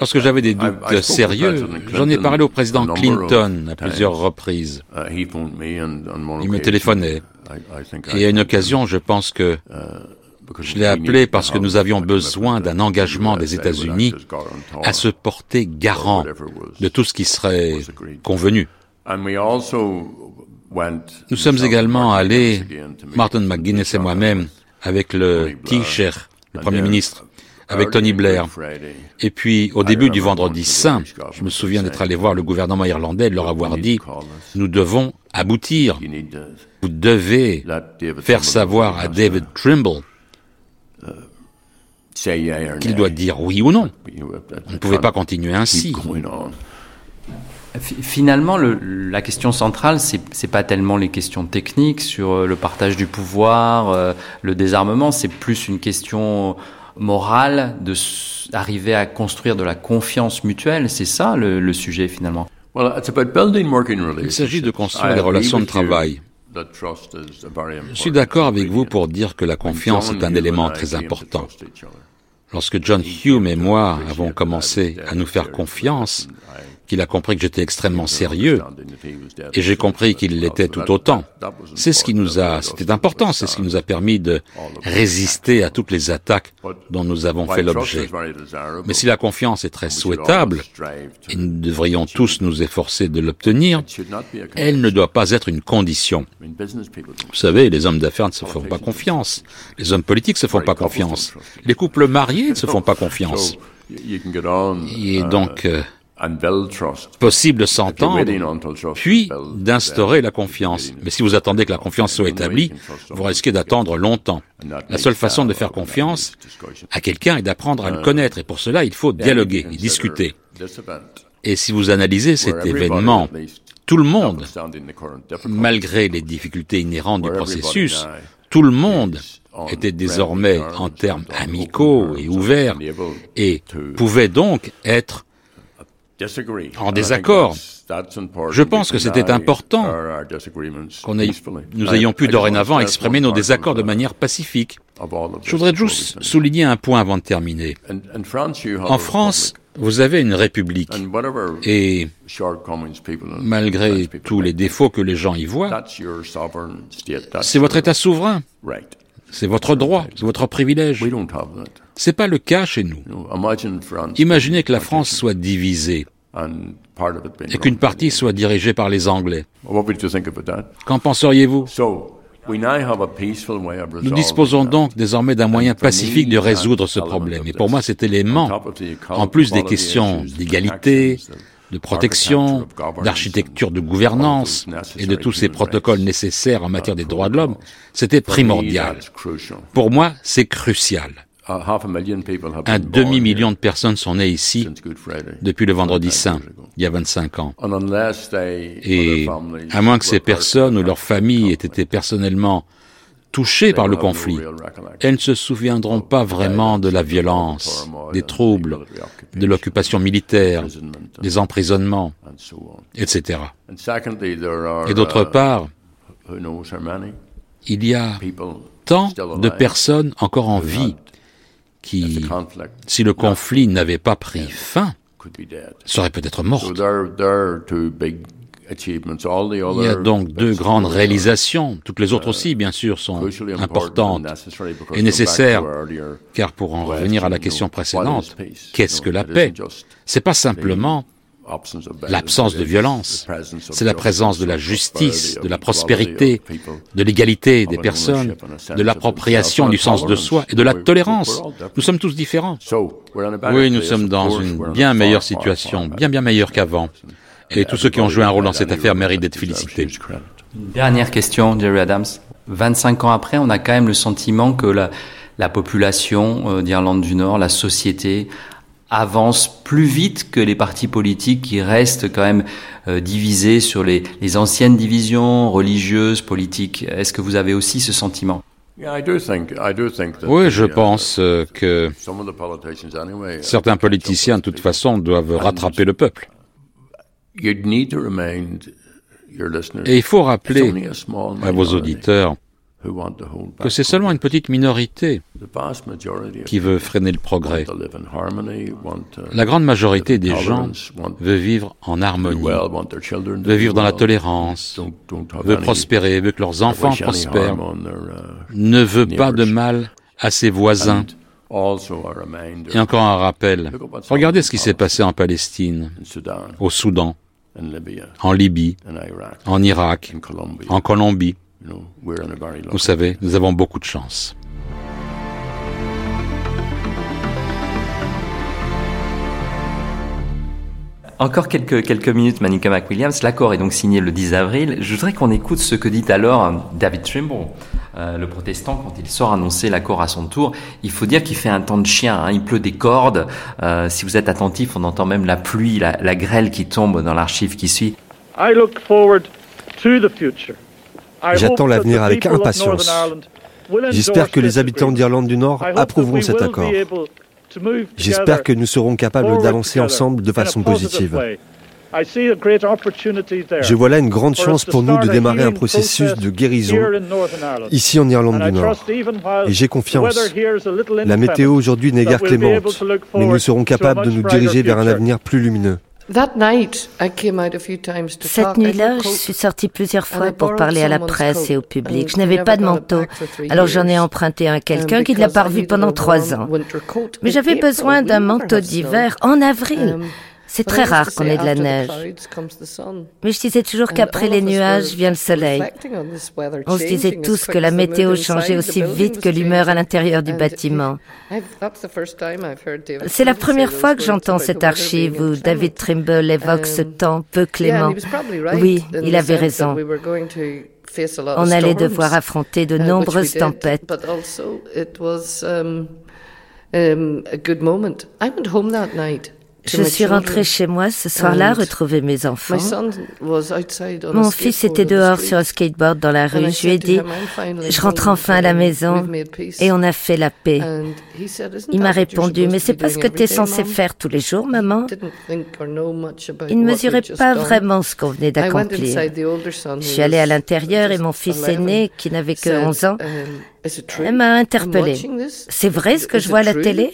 Lorsque j'avais des doutes sérieux, j'en ai parlé au président Clinton à plusieurs reprises. Il me téléphonait. Et à une occasion, je pense que je l'ai appelé parce que nous avions besoin d'un engagement des États-Unis à se porter garant de tout ce qui serait convenu. Nous sommes également allés, Martin McGuinness et moi-même, avec le Taoiseach, le Premier ministre, avec Tony Blair. Et puis, au début du vendredi saint, je me souviens d'être allé voir le gouvernement irlandais et de leur avoir dit, nous devons aboutir. Vous devez faire savoir à David Trimble qu'il doit dire oui ou non. On ne pouvait pas continuer ainsi. Finalement, le, la question centrale, c'est n'est pas tellement les questions techniques sur euh, le partage du pouvoir, euh, le désarmement, c'est plus une question morale, de arriver à construire de la confiance mutuelle. C'est ça le, sujet finalement. Il s'agit de construire des relations de travail. Je suis d'accord avec vous pour dire que la confiance est un élément très important. Lorsque John Hume et moi avons commencé à nous faire confiance, qu'il a compris que j'étais extrêmement sérieux, et j'ai compris qu'il l'était tout autant. C'est ce qui nous a, c'était important, c'est ce qui nous a permis de résister à toutes les attaques dont nous avons fait l'objet. Mais si la confiance est très souhaitable, et nous devrions tous nous efforcer de l'obtenir, elle ne doit pas être une condition. Vous savez, les hommes d'affaires ne se font pas confiance, les hommes politiques ne se font pas confiance, les couples mariés ne se font pas confiance. Et donc, euh, possible de s'entendre, puis d'instaurer la confiance. Mais si vous attendez que la confiance soit établie, vous risquez d'attendre longtemps. La seule façon de faire confiance à quelqu'un est d'apprendre à le connaître, et pour cela, il faut dialoguer et discuter. Et si vous analysez cet événement, tout le monde, malgré les difficultés inhérentes du processus, tout le monde était désormais en termes amicaux et ouverts et pouvait donc être en désaccord. Je pense que c'était important qu'on nous ayons pu dorénavant exprimer nos désaccords de manière pacifique. Je voudrais juste souligner un point avant de terminer. En France, vous avez une république et malgré tous les défauts que les gens y voient, c'est votre État souverain. C'est votre droit, c'est votre privilège. C'est pas le cas chez nous. Imaginez que la France soit divisée et qu'une partie soit dirigée par les Anglais. Qu'en penseriez-vous? Nous disposons donc désormais d'un moyen pacifique de résoudre ce problème. Et pour moi, cet élément, en plus des questions d'égalité, de protection, d'architecture de gouvernance et de tous ces protocoles nécessaires en matière des droits de l'homme, c'était primordial. Pour moi, c'est crucial. Un demi-million de personnes sont nées ici depuis le vendredi saint, il y a 25 ans. Et à moins que ces personnes ou leurs familles aient été personnellement touchées par le conflit, elles ne se souviendront pas vraiment de la violence, des troubles, de l'occupation militaire, des emprisonnements, etc. Et d'autre part, il y a tant de personnes encore en vie qui, si le conflit n'avait pas pris fin, serait peut-être morte. Il y a donc deux grandes réalisations. Toutes les autres aussi, bien sûr, sont importantes et nécessaires. Car pour en revenir à la question précédente, qu'est-ce que la paix? C'est pas simplement l'absence de violence, c'est la présence de la justice, de la prospérité, de l'égalité des personnes, de l'appropriation du sens de soi et de la tolérance. Nous sommes tous différents. Oui, nous sommes dans une bien meilleure situation, bien bien meilleure qu'avant. Et tous ceux qui ont joué un rôle dans cette affaire méritent d'être félicités. Dernière question, Jerry Adams. 25 ans après, on a quand même le sentiment que la, la population euh, d'Irlande du Nord, la société, avance plus vite que les partis politiques qui restent quand même euh, divisés sur les, les, anciennes divisions religieuses, politiques. Est-ce que vous avez aussi ce sentiment? Oui, je pense euh, que certains politiciens, de toute façon, doivent rattraper le peuple. Et il faut rappeler à vos auditeurs que c'est seulement une petite minorité qui veut freiner le progrès. La grande majorité des gens veut vivre en harmonie, veut vivre dans la tolérance, veut prospérer, veut que leurs enfants prospèrent, ne veut pas de mal à ses voisins. Et encore un rappel, regardez ce qui s'est passé en Palestine, au Soudan, en Libye, en Irak, en Colombie. Vous savez, nous avons beaucoup de chance. Encore quelques, quelques minutes, Manika McWilliams. L'accord est donc signé le 10 avril. Je voudrais qu'on écoute ce que dit alors David Trimble, euh, le protestant, quand il sort annoncer l'accord à son tour. Il faut dire qu'il fait un temps de chien. Hein. Il pleut des cordes. Euh, si vous êtes attentif, on entend même la pluie, la, la grêle qui tombe dans l'archive qui suit. I look forward to the future. J'attends l'avenir avec impatience. J'espère que les habitants d'Irlande du Nord approuveront cet accord. J'espère que nous serons capables d'avancer ensemble de façon positive. Je vois là une grande chance pour nous de démarrer un processus de guérison ici en Irlande du Nord. Et j'ai confiance. La météo aujourd'hui n'est guère clémente, mais nous serons capables de nous diriger vers un avenir plus lumineux. Cette nuit-là, je suis sortie plusieurs fois pour parler à la presse et au public. Je n'avais pas de manteau, alors j'en ai emprunté un à quelqu'un qui ne l'a pas revu pendant trois ans. Mais j'avais besoin d'un manteau d'hiver en avril. C'est très rare qu'on ait de la neige. Mais je disais toujours qu'après les nuages vient le soleil. On se disait tous que la météo changeait aussi vite que l'humeur à l'intérieur du bâtiment. C'est la première fois que j'entends cette archive où David Trimble évoque ce temps peu clément. Oui, il avait raison. On allait devoir affronter de nombreuses tempêtes. Je suis rentrée chez moi ce soir-là, retrouver mes enfants. Mon fils était dehors sur un skateboard dans la rue. Je lui ai dit, je rentre enfin à la maison et on a fait la paix. Il m'a répondu, mais c'est pas ce que tu es censé faire tous les jours, maman. Il ne mesurait pas vraiment ce qu'on venait d'accomplir. Je suis allée à l'intérieur et mon fils aîné, qui n'avait que 11 ans, elle m'a interpellée. C'est vrai ce que je vois à la télé?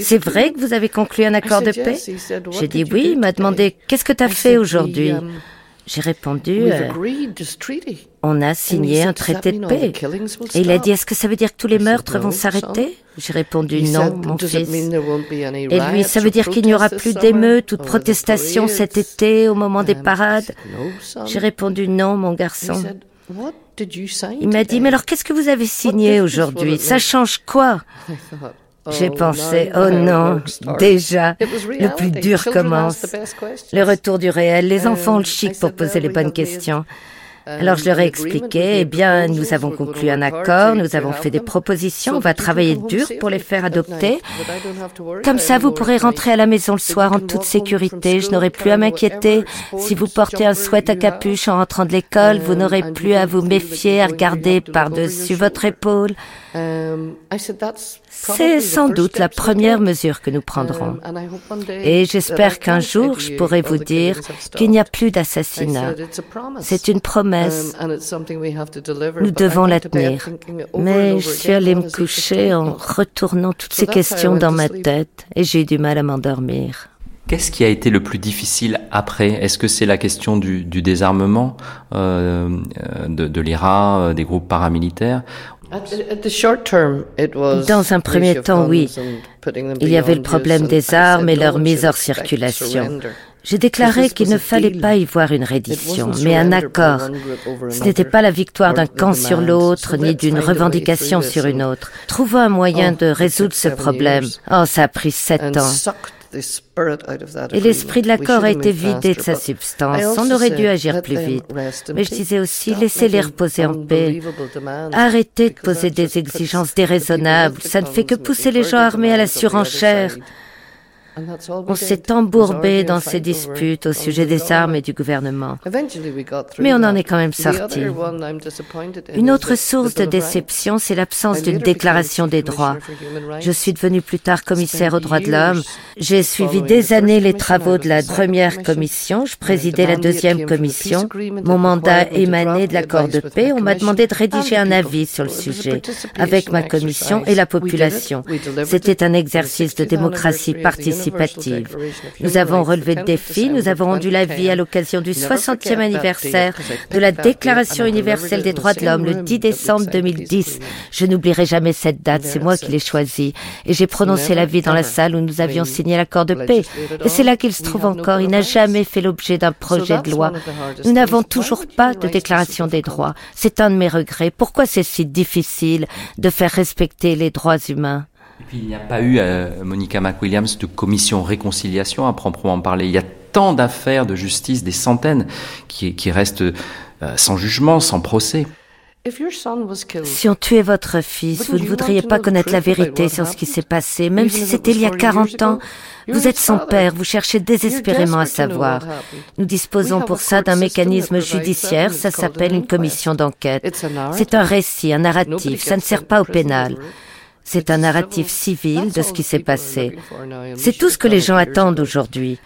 C'est vrai que vous avez conclu un accord de paix? J'ai dit oui. Il m'a demandé qu'est-ce que tu as fait aujourd'hui um, J'ai répondu euh, on a signé un traité de paix. Et il a dit est-ce que ça veut dire que tous les meurtres vont s'arrêter J'ai répondu non, mon fils. Et lui, ça veut dire qu'il n'y aura plus d'émeutes ou de protestations cet été au moment des parades J'ai répondu non, mon garçon. Il m'a dit, mais alors qu'est-ce que vous avez signé aujourd'hui Ça change quoi J'ai oh, pensé, oh non, déjà, le plus dur commence. Le retour du réel, les enfants ont le chic pour poser les bonnes questions. Alors je leur ai expliqué, eh bien, nous avons conclu un accord, nous avons fait des propositions, on va travailler dur pour les faire adopter. Comme ça, vous pourrez rentrer à la maison le soir en toute sécurité, je n'aurai plus à m'inquiéter. Si vous portez un sweat à capuche en rentrant de l'école, vous n'aurez plus à vous méfier, à regarder par-dessus votre épaule. C'est sans doute la première mesure que nous prendrons. Et j'espère qu'un jour, je pourrai vous dire qu'il n'y a plus d'assassinat. C'est une promesse. Nous devons la tenir. Mais je suis allée me coucher en retournant toutes ces questions dans ma tête et j'ai eu du mal à m'endormir. Qu'est-ce qui a été le plus difficile après? Est-ce que c'est la question du, désarmement euh, de, de l'IRA, euh, des groupes paramilitaires dans un premier temps, oui. Il y avait le problème des armes et leur mise hors circulation. J'ai déclaré qu'il ne fallait pas y voir une reddition, mais un accord. Ce n'était pas la victoire d'un camp sur l'autre, ni d'une revendication sur une autre. Trouvons un moyen oh, de résoudre ce problème. Oh, ça a pris sept ans. Et l'esprit de l'accord a été vidé de sa substance. On aurait dû agir plus vite. Mais je disais aussi, laissez-les reposer en paix. Arrêtez de poser des exigences déraisonnables. Ça ne fait que pousser les gens armés à la surenchère. On s'est embourbé dans ces disputes au sujet des armes et du gouvernement. Mais on en est quand même sorti. Une autre source de déception, c'est l'absence d'une déclaration des droits. Je suis devenu plus tard commissaire aux droits de l'homme. J'ai suivi des années les travaux de la première commission. Je présidais la deuxième commission. Mon mandat émanait de l'accord de paix. On m'a demandé de rédiger un avis sur le sujet avec ma commission et la population. C'était un exercice de démocratie participative nous avons relevé le défi, nous avons rendu la vie à l'occasion du 60e anniversaire de la Déclaration universelle des droits de l'homme le 10 décembre 2010. Je n'oublierai jamais cette date, c'est moi qui l'ai choisie. Et j'ai prononcé la vie dans la salle où nous avions signé l'accord de paix. Et c'est là qu'il se trouve encore. Il n'a jamais fait l'objet d'un projet de loi. Nous n'avons toujours pas de déclaration des droits. C'est un de mes regrets. Pourquoi c'est si difficile de faire respecter les droits humains? Et puis il n'y a pas eu, euh, Monica McWilliams, de commission réconciliation à proprement parler. Il y a tant d'affaires de justice, des centaines, qui, qui restent euh, sans jugement, sans procès. Si on tuait votre fils, vous ne voudriez pas connaître la vérité sur ce qui s'est passé, même si c'était il y a 40 ans. Vous êtes son père, vous cherchez désespérément à savoir. Nous disposons pour ça d'un mécanisme judiciaire, ça s'appelle une commission d'enquête. C'est un récit, un narratif, ça ne sert pas au pénal. C'est un narratif civil de ce qui s'est passé. C'est tout ce que les gens attendent aujourd'hui.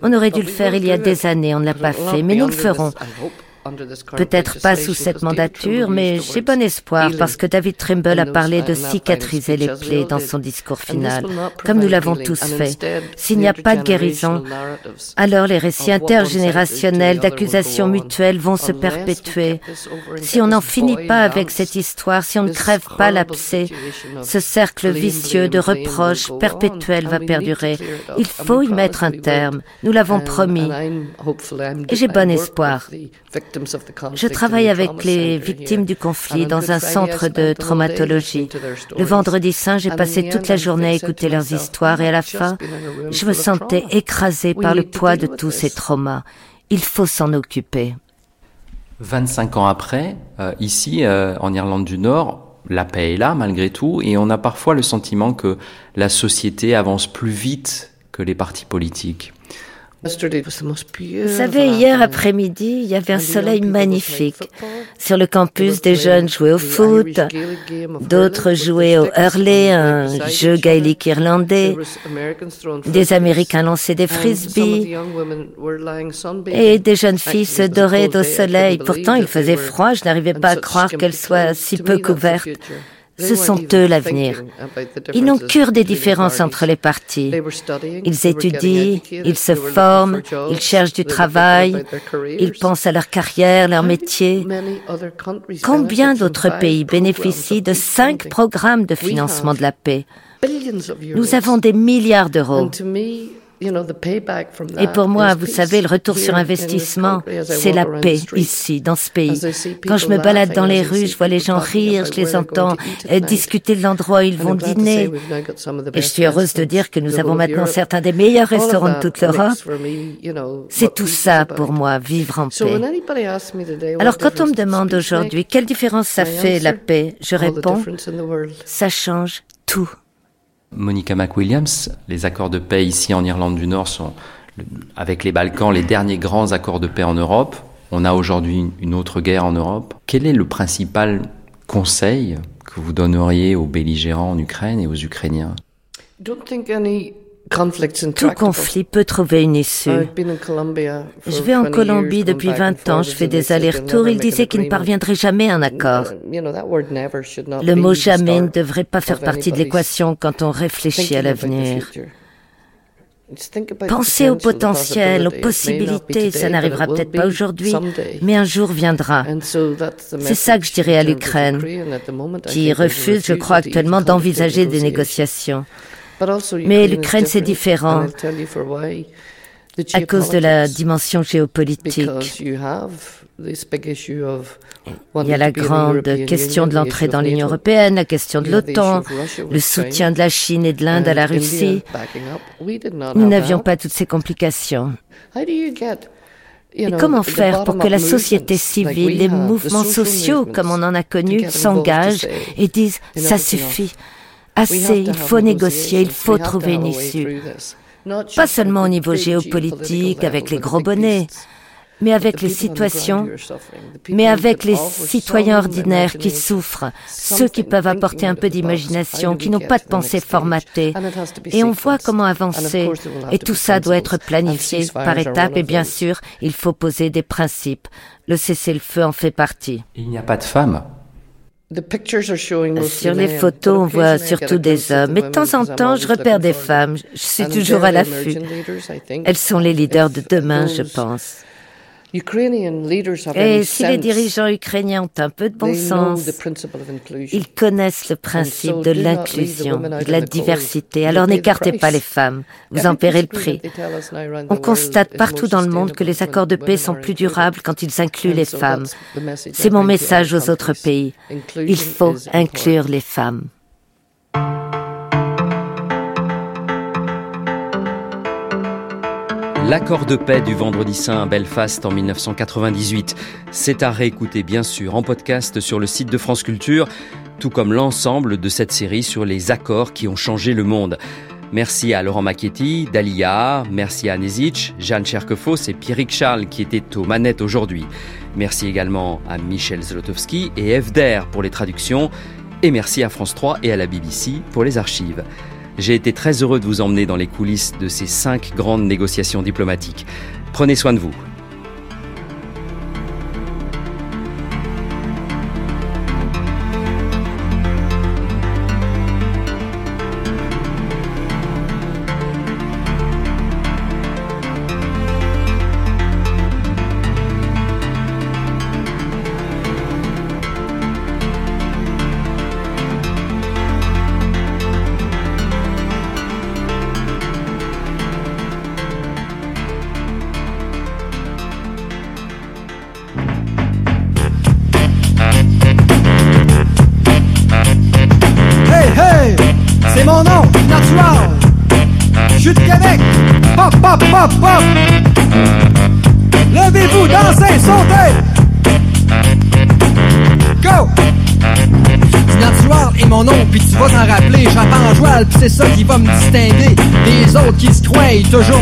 On aurait dû le faire il y a des années, on ne l'a pas fait, mais nous le ferons. Peut-être pas sous cette mandature, mais j'ai bon espoir parce que David Trimble a parlé de cicatriser les plaies dans son discours final, comme nous l'avons tous fait. S'il n'y a pas de guérison, alors les récits intergénérationnels d'accusations mutuelles vont se perpétuer. Si on n'en finit pas avec cette histoire, si on ne crève pas l'abcès, ce cercle vicieux de reproches perpétuels va perdurer. Il faut y mettre un terme. Nous l'avons promis. Et j'ai bon espoir. Je travaille avec les victimes du conflit dans un centre de traumatologie. Le vendredi saint, j'ai passé toute la journée à écouter leurs histoires et à la fin, je me sentais écrasée par le poids de tous ces traumas. Il faut s'en occuper. 25 ans après, euh, ici, euh, en Irlande du Nord, la paix est là malgré tout, et on a parfois le sentiment que la société avance plus vite que les partis politiques. Vous savez, hier après-midi, il y avait un soleil magnifique. Sur le campus, des jeunes jouaient au foot, d'autres jouaient au hurley, un jeu gaélique irlandais. Des Américains lançaient des frisbees. et des jeunes filles se doraient au soleil. Pourtant, il faisait froid, je n'arrivais pas à croire qu'elles soient si peu couvertes. Ce sont eux l'avenir. Ils n'ont cure des différences entre les partis. Ils étudient, ils se forment, ils cherchent du travail, ils pensent à leur carrière, leur métier. Combien d'autres pays bénéficient de cinq programmes de financement de la paix? Nous avons des milliards d'euros. Et pour moi, vous savez, le retour sur investissement, c'est la paix ici, dans ce pays. Quand je me balade dans les rues, je vois les gens rire, je les entends discuter de l'endroit où ils vont dîner. Et je suis heureuse de dire que nous avons maintenant certains des meilleurs restaurants de toute l'Europe. C'est tout ça pour moi, vivre en paix. Alors quand on me demande aujourd'hui quelle différence ça fait la paix, je réponds, ça change tout. Monica McWilliams, les accords de paix ici en Irlande du Nord sont, avec les Balkans, les derniers grands accords de paix en Europe. On a aujourd'hui une autre guerre en Europe. Quel est le principal conseil que vous donneriez aux belligérants en Ukraine et aux Ukrainiens? Tout conflit peut trouver une issue. Je vais en Colombie depuis 20 ans, je fais des allers-retours. Il disait qu'il ne parviendrait jamais à un accord. Le mot jamais ne devrait pas faire partie de l'équation quand on réfléchit à l'avenir. Pensez au potentiel, aux possibilités, ça n'arrivera peut-être pas aujourd'hui, mais un jour viendra. C'est ça que je dirais à l'Ukraine, qui refuse, je crois actuellement, d'envisager des négociations. Mais l'Ukraine, c'est différent. à cause de la dimension géopolitique. Il y a la grande question de l'entrée dans l'Union européenne, la question de l'OTAN, le soutien de la Chine et de l'Inde à la Russie. Nous n'avions pas toutes ces complications. Et comment faire pour que la société civile, les mouvements sociaux comme on en a connu, s'engagent et disent ⁇ ça suffit ⁇ assez, il faut négocier, il faut trouver une issue. Pas seulement au niveau géopolitique avec les gros bonnets, mais avec les situations, mais avec les citoyens ordinaires qui souffrent, ceux qui peuvent apporter un peu d'imagination, qui n'ont pas de pensée formatée. Et on voit comment avancer. Et tout ça doit être planifié par étapes et bien sûr, il faut poser des principes. Le cessez-le-feu en fait partie. Il n'y a pas de femmes sur les photos, on voit surtout des hommes, mais de temps en temps, je repère des femmes. Je suis toujours à l'affût. Elles sont les leaders de demain, je pense. Et si les dirigeants ukrainiens ont un peu de bon sens, ils connaissent le principe de l'inclusion, de la diversité. Alors n'écartez pas les femmes, vous en paierez le prix. On constate partout dans le monde que les accords de paix sont plus durables quand ils incluent les femmes. C'est mon message aux autres pays. Il faut inclure les femmes. L'accord de paix du vendredi saint à Belfast en 1998. C'est à réécouter bien sûr en podcast sur le site de France Culture, tout comme l'ensemble de cette série sur les accords qui ont changé le monde. Merci à Laurent Macchetti, Dalia, merci à Nezic, Jeanne Cherkefos et Pierrick Charles qui étaient aux manettes aujourd'hui. Merci également à Michel Zlotowski et FDR pour les traductions. Et merci à France 3 et à la BBC pour les archives. J'ai été très heureux de vous emmener dans les coulisses de ces cinq grandes négociations diplomatiques. Prenez soin de vous.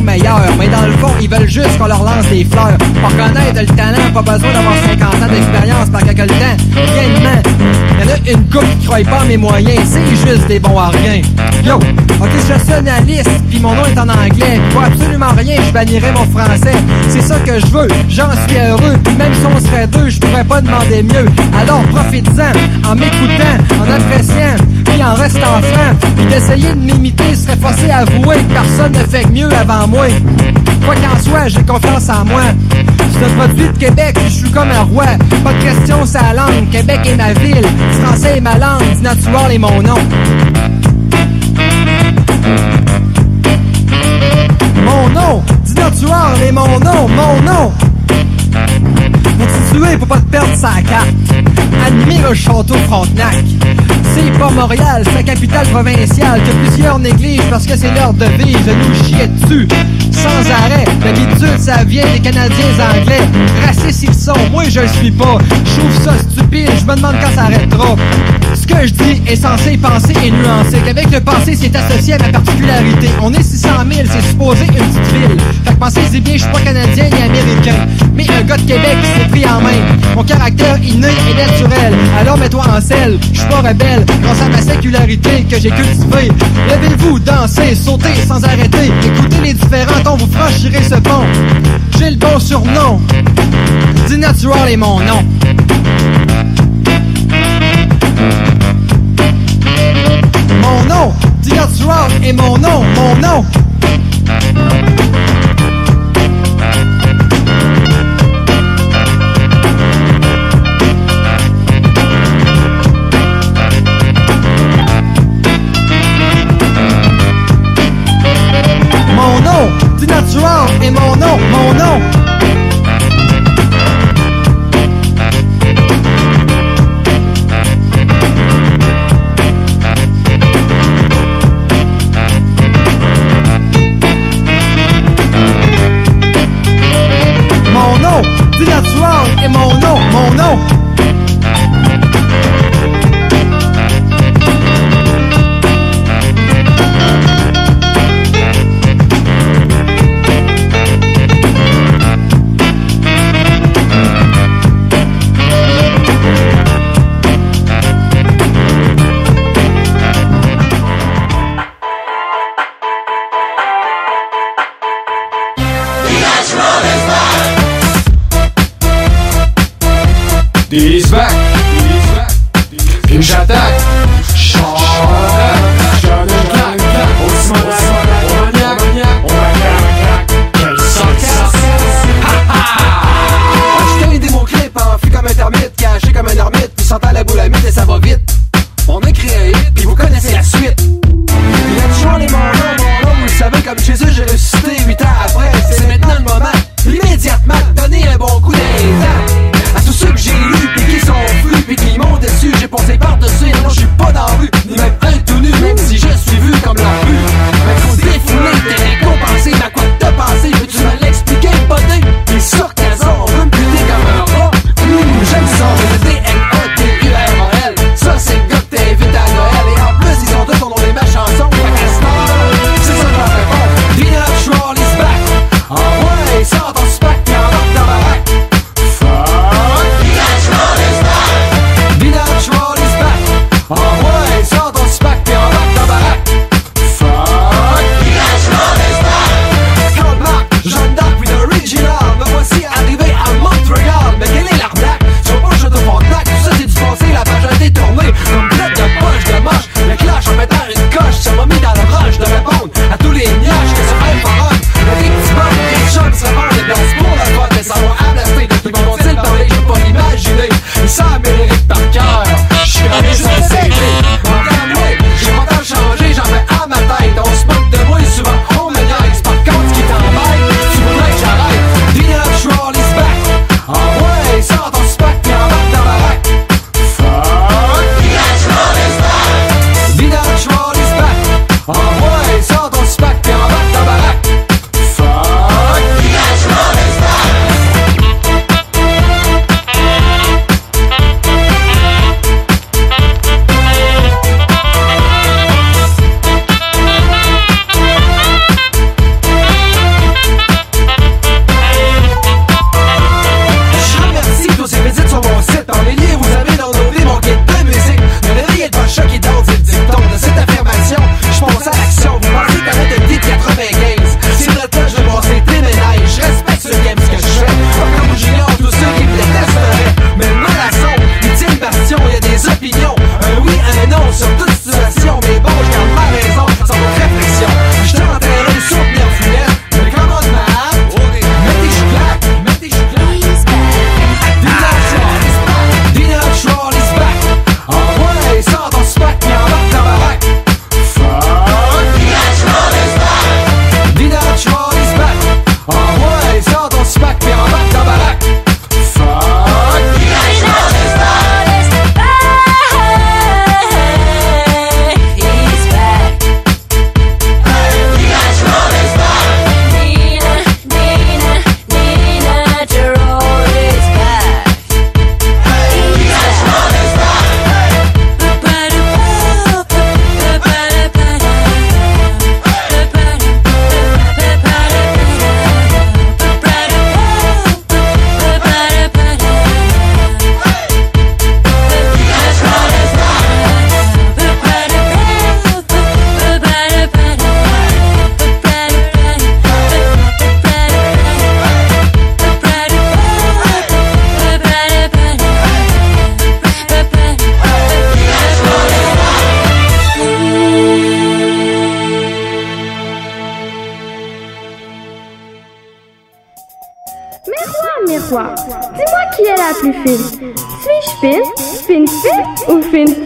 Meilleurs. Mais dans le fond, ils veulent juste qu'on leur lance des fleurs. Pour connaître le talent, pas besoin d'avoir 50 ans d'expérience par quelques temps. Rien Il y en a une couple qui croit pas mes moyens, c'est juste des bons à rien. Yo, ok, je suis journaliste, puis mon nom est en anglais. Pour absolument rien, je bannirais mon français. C'est ça que je veux, j'en suis heureux. Même si on serait deux, je pourrais pas demander mieux. Alors profite-en, en m'écoutant, en appréciant en restant franc. Puis d'essayer de m'imiter serait forcé à avouer que personne ne fait mieux avant moi. Quoi qu'en soit, j'ai confiance en moi. C'est un produit de Québec, je suis comme un roi. Pas de question, c'est la langue. Québec est ma ville, français est ma langue, Natural est mon nom. Mon nom, Natural est mon nom, mon nom. Pour tuer, pour pas te perdre sa carte? Animer le château Frontenac. C'est pas Montréal, la capitale provinciale que plusieurs négligent parce que c'est leur devise de nous chier dessus. Sans arrêt, d'habitude ça vient des Canadiens anglais. Racistes ils sont, moi je le suis pas. Je trouve ça stupide, je me demande quand ça arrêtera. Ce que je dis est censé penser et nuancer. Qu'avec le passé, c'est associé à ma particularité. On est 600 000, c'est supposé une petite ville. Fait que pensez-y bien, je suis pas canadien ni américain. Mais un gars de Québec s'est pris en main. Mon caractère inné et naturel. Alors mets-toi en selle, je suis pas rebelle. Grâce à ma sécularité que j'ai cultivée. Levez-vous, dansez, sautez sans arrêter. Écoutez les différents tons, vous franchirez ce pont. J'ai le bon surnom. Du natural est mon nom. Mon nom, du natural est mon nom, mon nom. Natural et mon nom, mon nom.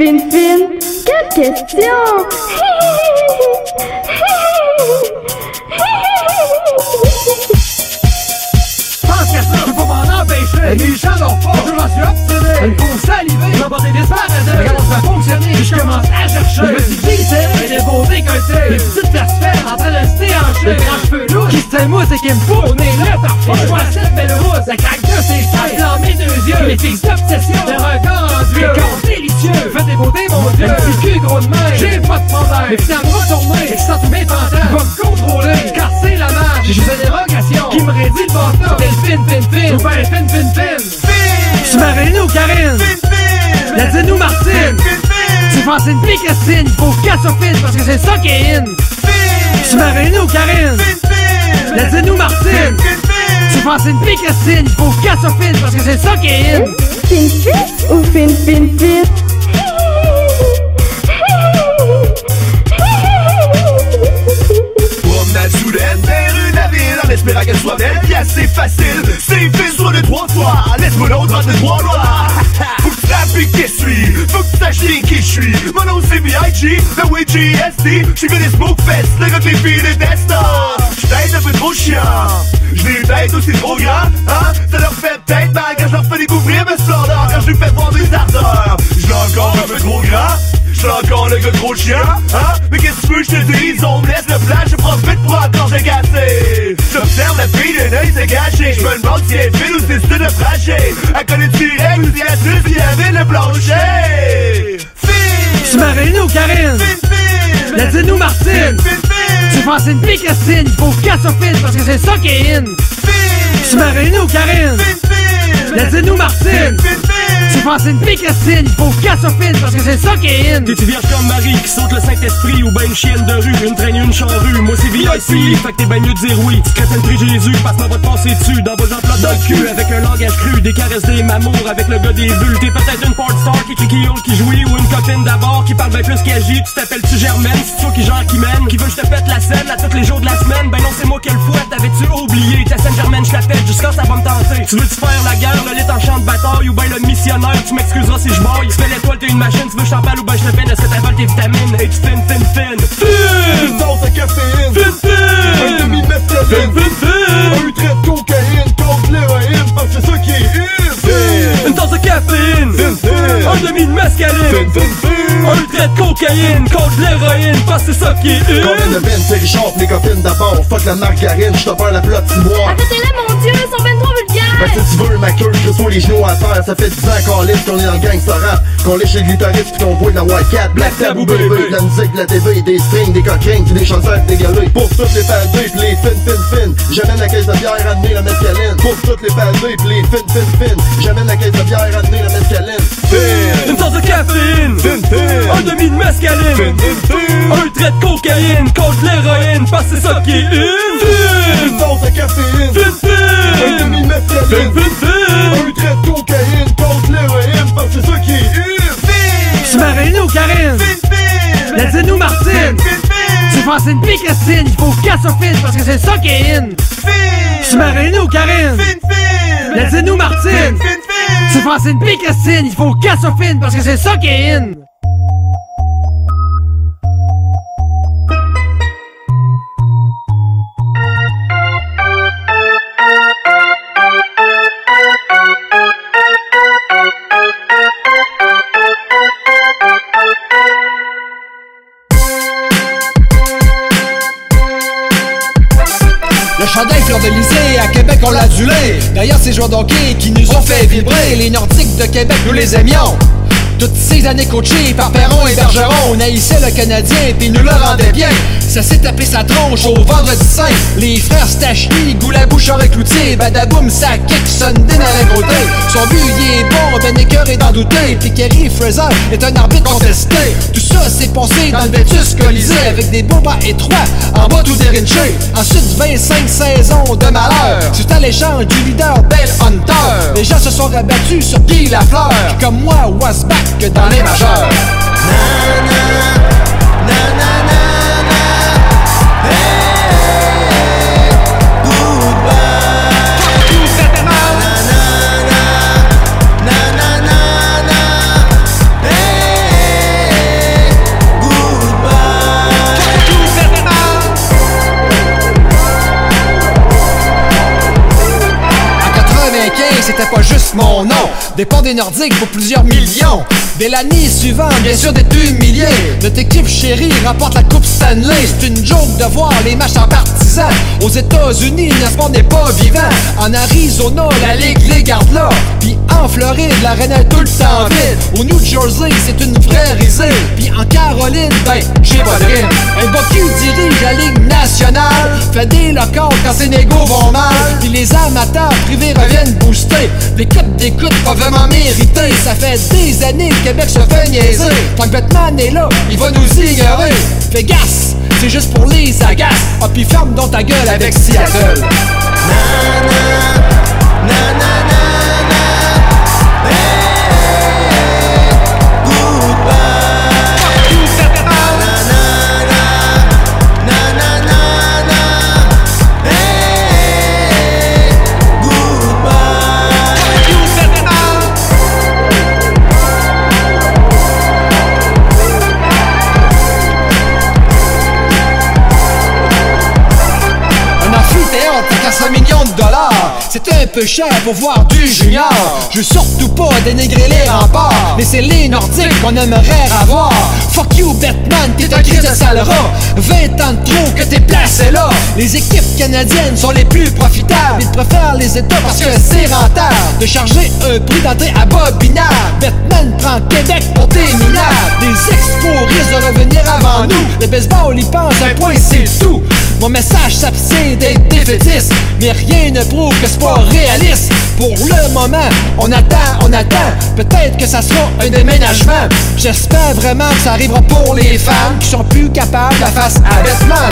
Fine, fine Quelle question. Pense qu'à m'en empêcher Les je m'en suis obstiné me font saliver, m'ont porté des fonctionné, puis je commence à chercher. Je me suis Les petites en train de se déhancher. Les grands qui se et me fout On est là, parfait, je vois cette belle rousse Ça craque de ses seins, dans mes deux yeux. Les fixes d'obsession, Mais finalement retourner, et tous mes fantasmes Va me contrôler, car c'est la marche J'ai juste une dérogation, qui me rédit le bâton T'es le fin, fin, fin, ou ben le fin, fin, fin Tu Marilyn ou Karine? La dis-nous Martine? Tu penses une pique Christine Faut qu'elle soit fine parce que c'est ça qui est in. Tu Marilyn ou Karine? La dis-nous Martine? Tu penses une pique Christine Faut qu'elle soit fine parce que c'est ça qui est in. Fine, fine ou fine, fine, fine espérant qu'elle soit belle, bien c'est facile. C'est fait sur les trois toits, laisse-moi l'autre entre trois lois. Faut que tu qui je suis, faut que tu saches qui je suis. Mon nom c'est B.I.G, the way GST. J'suis venu des smoke fest, le gars que les filles détestent. J't'aide un peu trop chiant, j'vais peut-être aussi trop grand, hein. Ça leur fait peut-être mal quand je leur fais découvrir mes splendeurs, quand je lui fais voir mes ardeurs. J'l'ai encore un peu trop grand. J'suis encore le gars gros chien, hein? Mais qu'est-ce que tu veux que je te dise? On me laisse le flash, je profite pour encore j'ai gâté. J'observe la fille d'un œil se gâcher. Je me demande si elle file ou si c'est de fracher. Elle connaît tu règles ou si elle suce, si elle vient le plancher? Tu Marilyn ou Karine La dis-nous Martine Tu penses une pique Christine Faut qu'elle fine parce que c'est ça qui est in Tu Marilyn ou Karine La dis-nous Martine Tu penses une pique Christine Faut fine parce que c'est ça qui est in T'es-tu vierge comme Marie qui saute le Saint-Esprit ou ben une chienne de rue, une traîne, une charrue? Moi c'est VIP, fait que t'es ben mieux de dire oui. Tu crètes prie Jésus, passe-moi te passer dessus dans vos emplois dans le cul avec un langage cru, des caresses des mamours avec le gars des bulles. T'es peut-être une porn star qui crie qui hurle, qui jouit ou une copine d'abord qui parle bien plus qu'agit. Tu t'appelles-tu Germaine, c'est toi qui genre qui mène, qui veut que je te pète la scène à tous les jours de la semaine? Ben non, c'est moi qui le fouette, t'avais-tu oublié? Ta scène Germaine, je t'appelle jusqu'à ça va me tenter. Tu veux-tu faire la guerre, le lit en champ de bataille ou ben le dictionnaire, tu m'excuseras si je baille. Tu fais l'étoile, t'es une machine, tu veux champagne ou ben je te peine, est-ce que t'avales tes vitamines? Et tu fin, fin, fin. Fin! Une dose de caféine. Fin, fin! Un demi de mescaline. Fin, fin, fin! Un trait de cocaïne contre l'héroïne, parce que c'est ça qui est in. Une tasse de caféine! Fin, fin! Un demi de mescaline! Fin, fin, fin! Un trait de cocaïne contre l'héroïne, parce que c'est ça qui est in! Combien de c'est Richard, les copines d'abord. Fuck la margarine, j'te perds la pelote timoire. Arrêtez-les, mon Dieu, si tu veux ma queue, je sois les genoux à terre. Ça fait 10 ans qu'on lisse, qu'on est dans le gangsta rap Qu'on lèche chez le guitariste pis qu'on boit de la Wildcat Black Taboo baby, de la musique, de la TV, des strings, des coquins Pis des chansons dégueulées. Pour toutes les padés pis les fin fin fin. J'amène la caisse de bière, amener la mescaline. Pour toutes les padés pis les fin fin fin. J'amène la caisse de bière, amener la mescaline. Fin Une tasse de caféine! Fin fin Un demi de mescaline! Fin fin fin Un trait de cocaïne. Contre l'héroïne, parce que c'est ça qui est in! Une dose de caféine Fin, fin! Un demi de mescaline Fin, fin, fin! Un trait de cocaïne contre l'héroïne Parce que c'est ça qui est in Tu m'as ou Karine? Mais dis-nous, Martine! Tu penses une pique, Christine? Il faut qu'elle se parce que c'est ça qui est in! Tu m'as ou Karine? Mais dis-nous, Martine! Tu penses une pique, Christine? Il faut qu'elle se parce que c'est ça qui est in! D'ailleurs ces joueurs d'hockey qui nous ont fait vibrer Les Nordiques de Québec, nous les aimions toutes ces années coachées par Perron et Bergeron. On haïssait le Canadien puis nous le rendait bien. Ça s'est tapé sa tronche au vendredi saint. Les frères Stachny, goût la bouche avec l'outil Badaboum, ça kick, Sunday à côté Son but est bon, Ben écœuré d'en douter. Puis Kerry Fraser est un arbitre contesté. Tout ça s'est passé dans le Vétus Colisée Avec des bombas étroits, en bas tout dérinché. Ensuite 25 saisons de malheur. C'est à du leader Bell Hunter. Les gens se sont rabattus sur Guy Lafleur. Comme moi was back que dans les majeurs En 95, c'était pas juste mon nom. Dépend des Nordiques pour plusieurs millions. Dès l'année suivante, bien sûr d'être humilié. Notre équipe chérie remporte la Coupe Stanley. C'est une joke de voir les matchs en partisans. Aux États-Unis, le n'est pas vivant. En Arizona, la Ligue les garde là. Puis en Floride, l'arène est tout le temps vide. Au New Jersey, c'est une vraie risée. Puis en Caroline, ben, j'ai pas de. Un Bocu dirige la Ligue nationale. Fait des locaux quand ses négos vont mal. Puis les amateurs privés reviennent booster. Des cotes d'écoute pas vraiment méritées. Ça fait des années que Québec se fait niaiser. Tant que Batman est là, il va nous ignorer. Fais gaffe, c'est juste pour les agaces. Ah, puis ferme dans ta gueule avec Seattle. Un C'est un peu cher pour voir du junior. Je veux surtout pas dénigrer les remparts. Mais c'est les nordiques qu'on aimerait avoir. Fuck you Batman, t'es un crise de sale rat 20 ans de trop que t'es placé là. Les équipes canadiennes sont les plus profitables. Ils préfèrent les États parce que c'est rentable. De charger un prix d'entrée abominable Batman prend Québec pour des minables Des expos risquent de revenir avant nous. Le baseball y pense un point c'est tout Mon message s'abstient d'être défaitiste Mais rien ne prouve que c'est pas réaliste. Pour le moment, on attend, on attend. Peut-être que ça sera un déménagement. J'espère vraiment que ça arrivera pour les femmes Qui sont plus capables de la face à Batman.